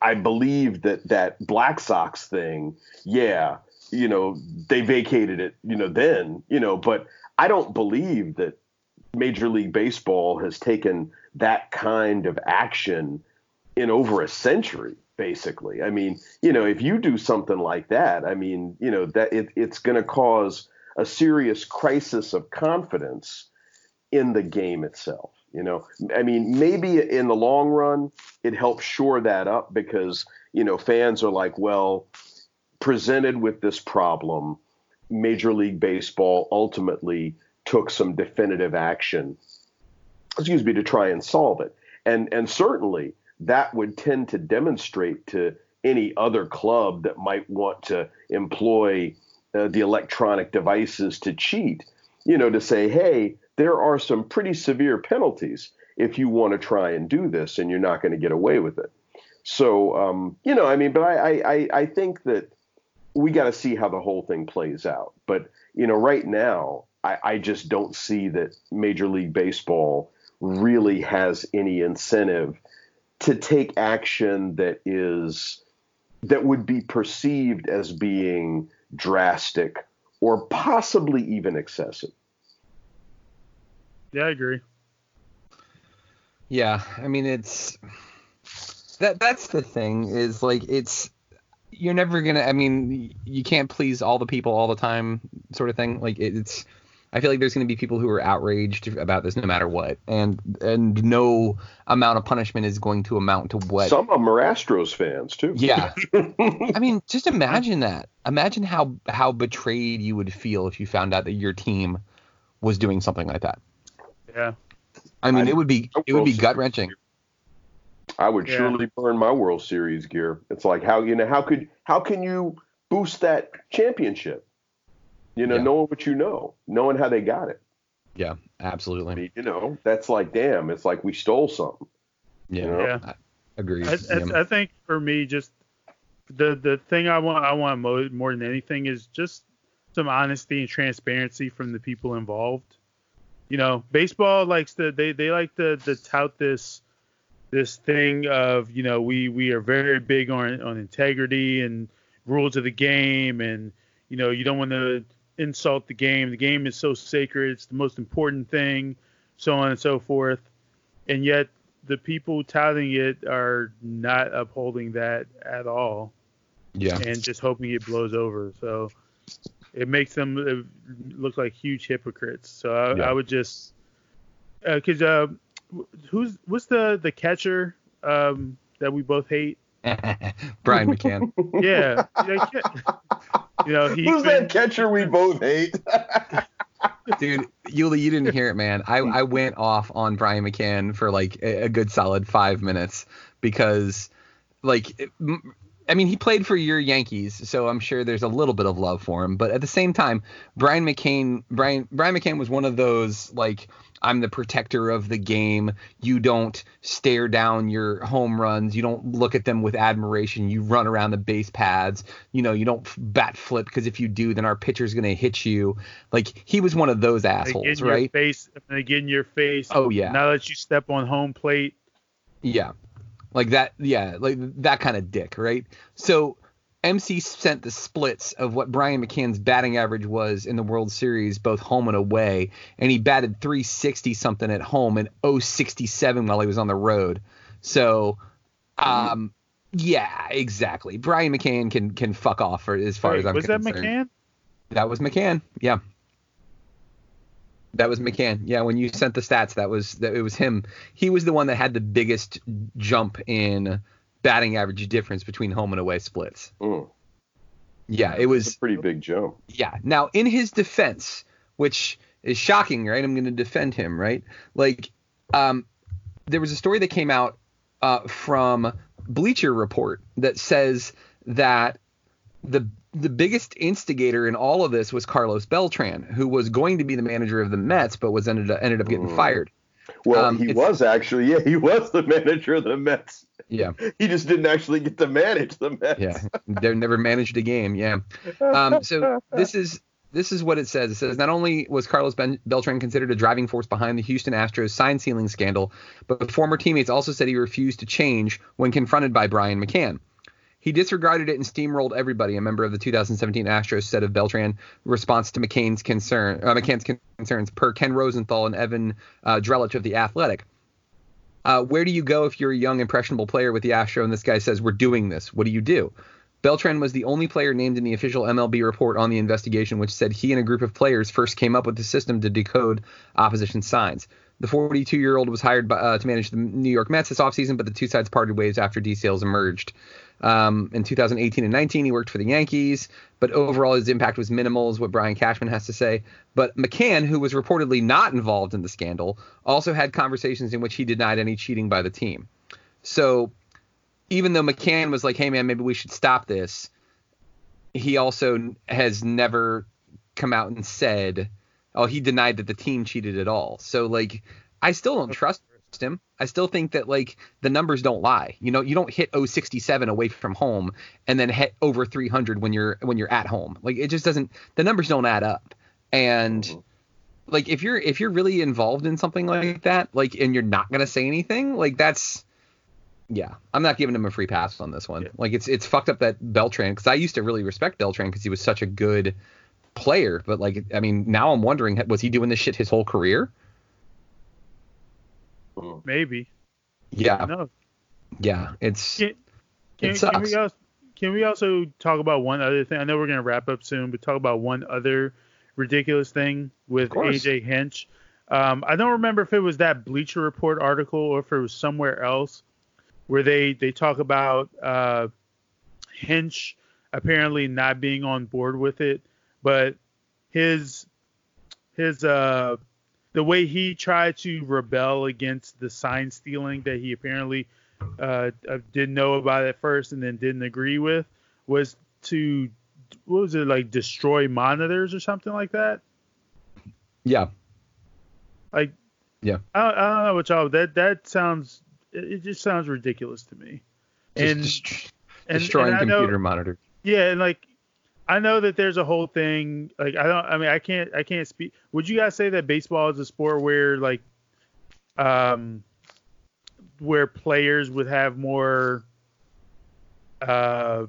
I believe that that Black Sox thing, yeah, you know, they vacated it, you know, then, you know, but I don't believe that Major League Baseball has taken that kind of action in over a century basically. I mean you know if you do something like that i mean you know that it, it's going to cause a serious crisis of confidence in the game itself you know. I mean maybe in the long run it helps shore that up because you know fans are like well presented with this problem major league baseball ultimately took some definitive action excuse me to try and solve it and and certainly that would tend to demonstrate to any other club that might want to employ uh, the electronic devices to cheat, you know, to say, hey, there are some pretty severe penalties if you want to try and do this and you're not going to get away with it. So, um, you know, I mean, but I, I, I think that we got to see how the whole thing plays out. But, you know, right now, I, I just don't see that Major League Baseball really has any incentive to take action that is that would be perceived as being drastic or possibly even excessive. Yeah, I agree. Yeah, I mean it's that that's the thing is like it's you're never gonna I mean you can't please all the people all the time sort of thing like it, it's I feel like there's going to be people who are outraged about this no matter what, and and no amount of punishment is going to amount to what. Some of them are Astros fans too. Yeah, I mean, just imagine that. Imagine how how betrayed you would feel if you found out that your team was doing something like that. Yeah. I mean, I- it would be it would be gut wrenching. I would Yeah. surely burn my World Series gear. It's like how you know how could how can you boost that championship? You know, Yeah. knowing what you know, knowing how they got it. Yeah, I absolutely. mean, you know, that's like damn. It's like we stole something. Yeah, You know? Yeah. I- agreed. I, I, Yeah. I think for me, just the the thing I want I want more, more than anything is just some honesty and transparency from the people involved. You know, baseball likes to they they like to, to tout this this thing of you know we we are very big on on integrity and rules of the game and you know you don't want to insult the game. The game is so sacred. It's the most important thing, so on and so forth. And yet the people touting it are not upholding that at all yeah. and just hoping it blows over. So it makes them uh, look like huge hypocrites. So I, Yeah. I would just because uh, who's what's the the catcher um, that we both hate? Brian McCann. Yeah, yeah, ca- you know he Who's that catcher we both hate? Dude, Yuli, you didn't hear it, man. I, I went off on Brian McCann for like a, a good solid five minutes because, like, it- m- I mean, he played for your Yankees, so I'm sure there's a little bit of love for him. But at the same time, Brian McCain, Brian Brian McCain was one of those like I'm the protector of the game. You don't stare down your home runs. You don't look at them with admiration. You run around the base paths. You know, you don't bat flip because if you do, then our pitcher's gonna hit you. Like he was one of those assholes, in your right? face. Get in your face. Oh, yeah. Now that you step on home plate. Yeah. Like that, yeah, like that kind of dick, right? So MC sent the splits of what Brian McCann's batting average was in the World Series, both home and away, and he batted 360 something at home and 067 while he was on the road. So, um, yeah, exactly. Brian McCann can can fuck off for as far Wait, as I'm was that. McCann? That was McCann. Yeah. That was McCann. Yeah, when you sent the stats, that was that it was him. He was the one that had the biggest jump in batting average difference between home and away splits. Mm, Yeah, it was pretty big jump. yeah. Now, in his defense, which is shocking, right? I'm going to defend him, right? Like, um, there was a story that came out uh, from Bleacher Report that says that the the biggest instigator in all of this was Carlos Beltran, who was going to be the manager of the Mets, but was ended up, ended up getting Mm. fired. Well, Um, he was actually, yeah, he was the manager of the Mets. Yeah, He just didn't actually get to manage the Mets. yeah. They never managed a game. Yeah. Um, so this is this is what it says. It says not only was Carlos ben- Beltran considered a driving force behind the Houston Astros sign stealing scandal, but former teammates also said he refused to change when confronted by Brian McCann. He disregarded it and steamrolled everybody. A member of the 2017 Astros said of Beltran, response to McCain's concern, uh, McCann's concerns, per Ken Rosenthal and Evan uh, Drellich of the Athletic. Uh, where do you go if you're a young impressionable player with the Astro and this guy says we're doing this? What do you do? Beltran was the only player named in the official MLB report on the investigation, which said he and a group of players first came up with the system to decode opposition signs. The 42-year-old was hired by, uh, to manage the New York Mets this offseason, but the two sides parted ways after details emerged. Um, in 2018 and 19, he worked for the Yankees, but overall his impact was minimal, is what Brian Cashman has to say. But McCann, who was reportedly not involved in the scandal, also had conversations in which he denied any cheating by the team. So even though McCann was like, hey, man, maybe we should stop this, he also has never come out and said, oh, he denied that the team cheated at all. So, like, I still don't trust him. I still think that, like, the numbers don't lie. You know, you don't hit 067 away from home and then hit over 300 when you're when you're at home. Like, it just doesn't, the numbers don't add up. And, mm-hmm. like, if you're if you're really involved in something like that, like, and you're not gonna say anything, like, that's yeah, I'm not giving him a free pass on this one. Yeah. Like it's it's fucked up that Beltran because I used to really respect Beltran because he was such a good player, but like I mean now I'm wondering was he doing this shit his whole career? Maybe. Yeah, No. yeah, it's Can, can, it can we also can we also talk about one other thing? I know we're gonna wrap up soon, but talk about one other ridiculous thing with. AJ Hinch. Um, I don't remember if it was that Bleacher Report article or if it was somewhere else where they they talk about uh, Hinch apparently not being on board with it, but his his uh the way he tried to rebel against the sign stealing that he apparently uh, uh, didn't know about at first and then didn't agree with was to what was it like destroy monitors or something like that Yeah. like Yeah. I don't, I don't know what y'all that that sounds it, just sounds ridiculous to me Just and dest- and- destroying and know- computer monitors. Yeah, and like I know that there's a whole thing like I don't I mean I can't I can't speak would you guys say that baseball is a sport where like um where players would have more uh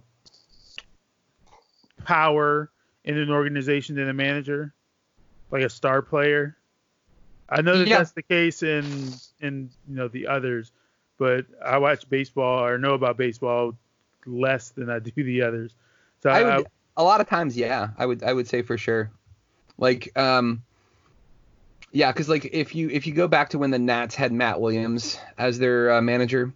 power in an organization than a manager? Like a star player? I know that Yeah. that's the case in in you know the others, but I watch baseball or know about baseball less than I do the others. So I I, would, a lot of times, yeah, I would I would say for sure. Like, um, yeah, because like if you if you go back to when the Nats had Matt Williams as their uh, manager,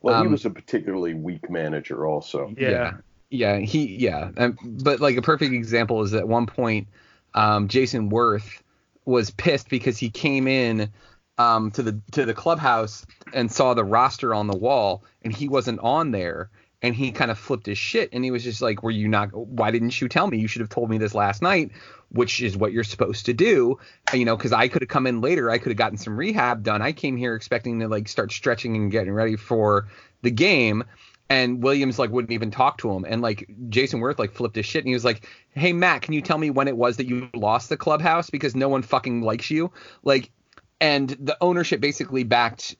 Well, he Um, was a particularly weak manager, also. yeah. yeah, he yeah, um, but like a perfect example is at one point, um, Jayson Werth was pissed because he came in um, to the to the clubhouse and saw the roster on the wall and he wasn't on there and he kind of flipped his shit and he was just like were you not why didn't you tell me? You should have told me this last night which is what you're supposed to do. You know because i could have come in later i could have gotten some rehab done. I came here expecting to like start stretching and getting ready for the game and williams like wouldn't even talk to him. And like jayson werth like flipped his shit and he was like hey matt can you tell me when it was that you lost the clubhouse? Because no one fucking likes you. Like and the ownership basically backed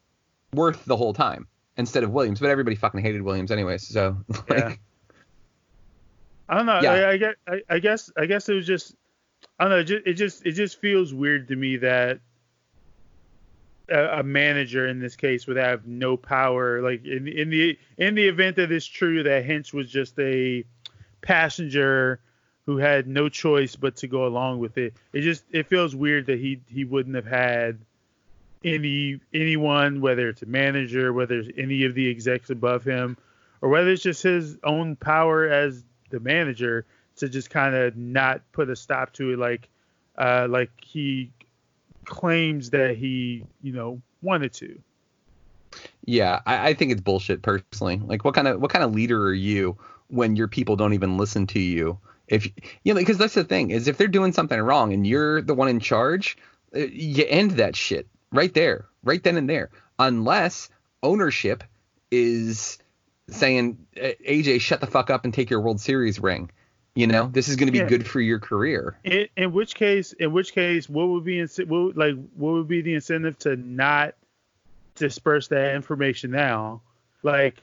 Werth the whole time instead of williams but everybody fucking hated williams anyways so like, Yeah. I don't know. Yeah. I, I, get- I, I guess I guess it was just I don't know. It just, it just it just feels weird to me that a, a manager in this case would have no power. Like in in the in the event that it's true that Hinch was just a passenger who had no choice but to go along with it. It just it feels weird that he he wouldn't have had any anyone, whether it's a manager, whether it's any of the execs above him, or whether it's just his own power as the manager to just kind of not put a stop to it, like uh, like he claims that he you know wanted to. Yeah, I, I think it's bullshit personally. Like, what kind of what kind of leader are you when your people don't even listen to you? If you know, because that's the thing is if they're doing something wrong and you're the one in charge, uh, you end that shit right there, right then and there, unless ownership is saying, "Uh, AJ, shut the fuck up and take your World Series ring. You know, this is going to be Yeah. good for your career. In, in which case, in which case, what would be what like what would be the incentive to not disperse that information now? Like,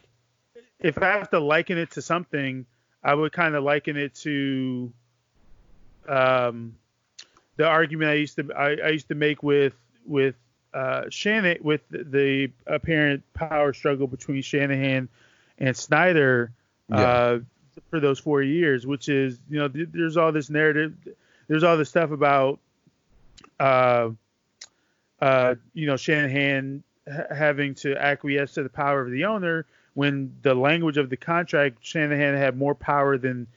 if I have to liken it to something, I would kind of liken it to um, the argument I used to I, I used to make with with uh, Shannon with the apparent power struggle between Shanahan and Snyder uh, for those four years, which is you know th- there's all this narrative, there's all this stuff about uh, uh, you know Shanahan ha- having to acquiesce to the power of the owner when the language of the contract Shanahan had more power than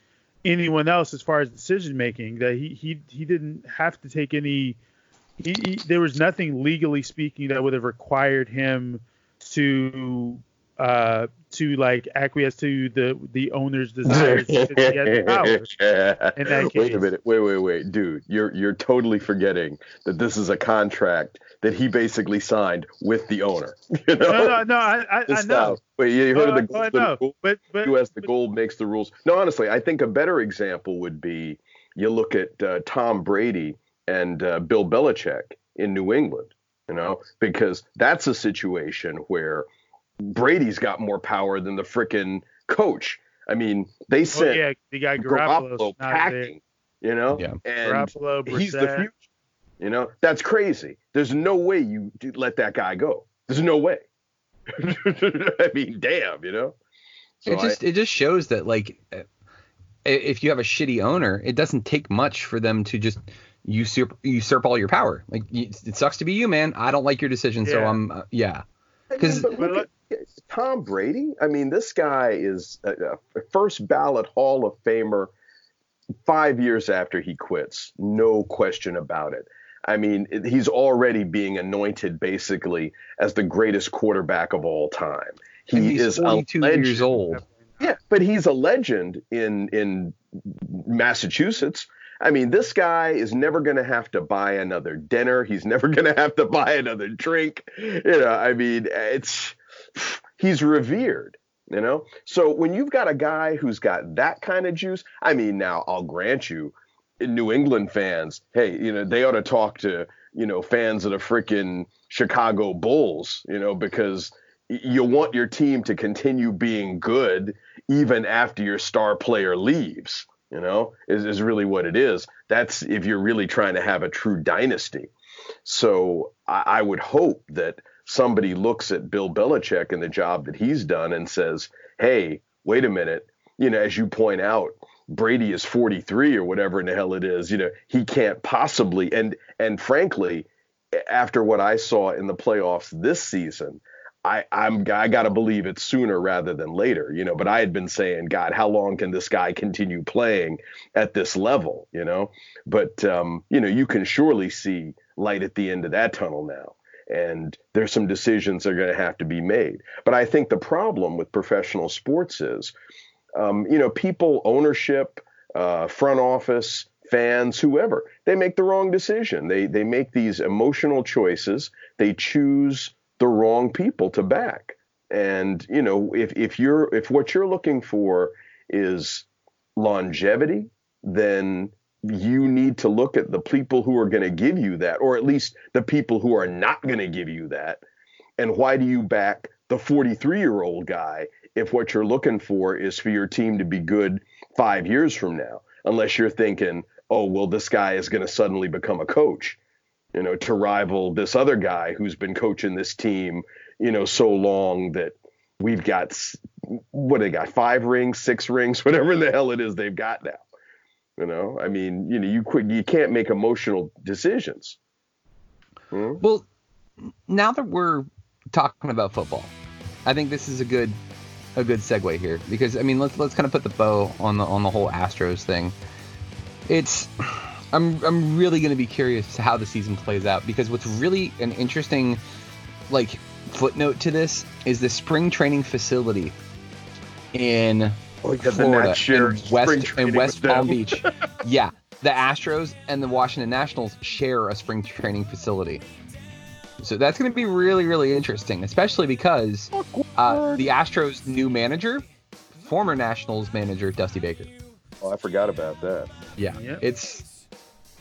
anyone else as far as decision making that he he he didn't have to take any he, he, there was nothing legally speaking that would have required him to uh to like acquiesce to the the owner's desires because he had the power. in that Wait a minute. Wait, wait, wait, dude. You're you're totally forgetting that this is a contract that he basically signed with the owner. You know? No, no, no. I, I, I know. now- Wait, you heard Oh, of the I golden know. But but U.S. the gold makes the rules. No, honestly, I think a better example would be you look at uh, Tom Brady and uh, Bill Belichick in New England. You know, because that's a situation where Brady's got more power than the frickin' coach. I mean, they oh, sent yeah, you got Garoppolo Garoppolo not there. packing. You know, Yeah. and Garoppolo, he's the future. You know, that's crazy. There's no way you let that guy go. There's no way. I mean, damn, you know. So it I- just it just shows that like uh, if you have a shitty owner, it doesn't take much for them to just usurp usurp all your power. Like it sucks to be you, man. I don't like your decision, so I'm uh, yeah. Because but Tom Brady. I mean, this guy is a, a first ballot Hall of Famer five years after he quits. No question about it. I mean, he's already being anointed basically as the greatest quarterback of all time. He is a 42 years old. Yeah, but he's a legend in in Massachusetts. I mean, this guy is never going to have to buy another dinner. He's never going to have to buy another drink. You know, I mean, it's he's revered. You know, so when you've got a guy who's got that kind of juice, I mean, now I'll grant you, New England fans, hey, you know, they ought to talk to you know fans of the freaking Chicago Bulls, you know, because you want your team to continue being good even after your star player leaves you know is, is really what it is. That's if you're really trying to have a true dynasty. So I, I would hope that somebody looks at bill belichick and the job that he's done and says hey wait a minute. You know as you point out brady is 43 or whatever in the hell it is. You know he can't possibly and and frankly after what i saw in the playoffs this season I, I'm I gotta believe it sooner rather than later, you know. But I had been saying, God, how long can this guy continue playing at this level, you know? But um, you know, you can surely see light at the end of that tunnel now, and there's some decisions that are going to have to be made. But I think the problem with professional sports is, um, you know, people, ownership, uh, front office, fans, whoever, they make the wrong decision. They they make these emotional choices. They choose the wrong people to back. And you know, if if you're if what you're looking for is longevity, then you need to look at the people who are going to give you that, or at least the people who are not going to give you that. And why do you back the 43 year old guy if what you're looking for is for your team to be good five years from now? Unless you're thinking, oh, well, this guy is going to suddenly become a coach you know, to rival this other guy who's been coaching this team, you know, so long that we've got what they got five rings, six rings, whatever the hell it is they've got now. You know, I mean, you know, you quick, you can't make emotional decisions. Hmm? Well, now that we're talking about football, I think this is a good a good segue here because I mean let's let's kind of put the bow on the on the whole Astros thing. It's I'm I'm really going to be curious to how the season plays out because what's really an interesting like footnote to this is the spring training facility in Oh, Florida Nats in West in West Palm them. Beach. yeah, the Astros and the Washington Nationals share a spring training facility. So that's going to be really, really interesting, especially because uh, the Astros' new manager, former Nationals manager Dusty Baker. Oh, I forgot about that. Yeah, it's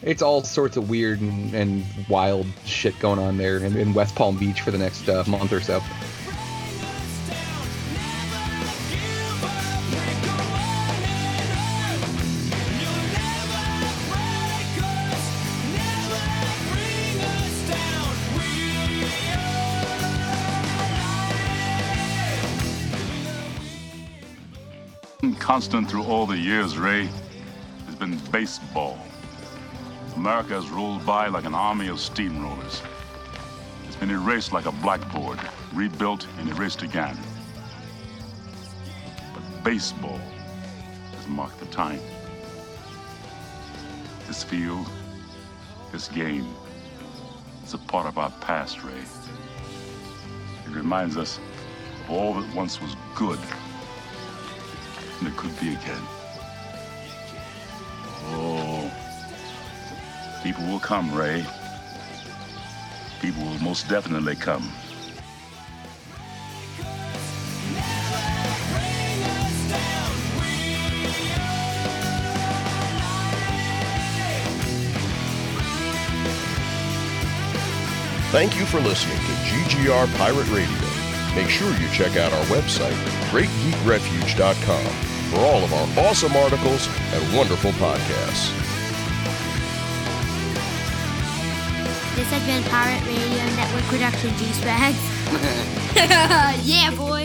it's all sorts of weird and, and wild shit going on there in, in West Palm Beach for the next uh, month or so. Constant through all the years, Ray, has been baseball. America has rolled by like an army of steamrollers. It's been erased like a blackboard, rebuilt and erased again. But baseball has marked the time. This field, this game, is a part of our past, Ray. It reminds us of all that once was good and it could be again. People will come, Ray. People will most definitely come. Thank you for listening to GGR Pirate Radio. Make sure you check out our website, GreatGeekRefuge.com, for all of our awesome articles and wonderful podcasts. This has been Pirate Radio Network Production Douchebags. yeah, boy.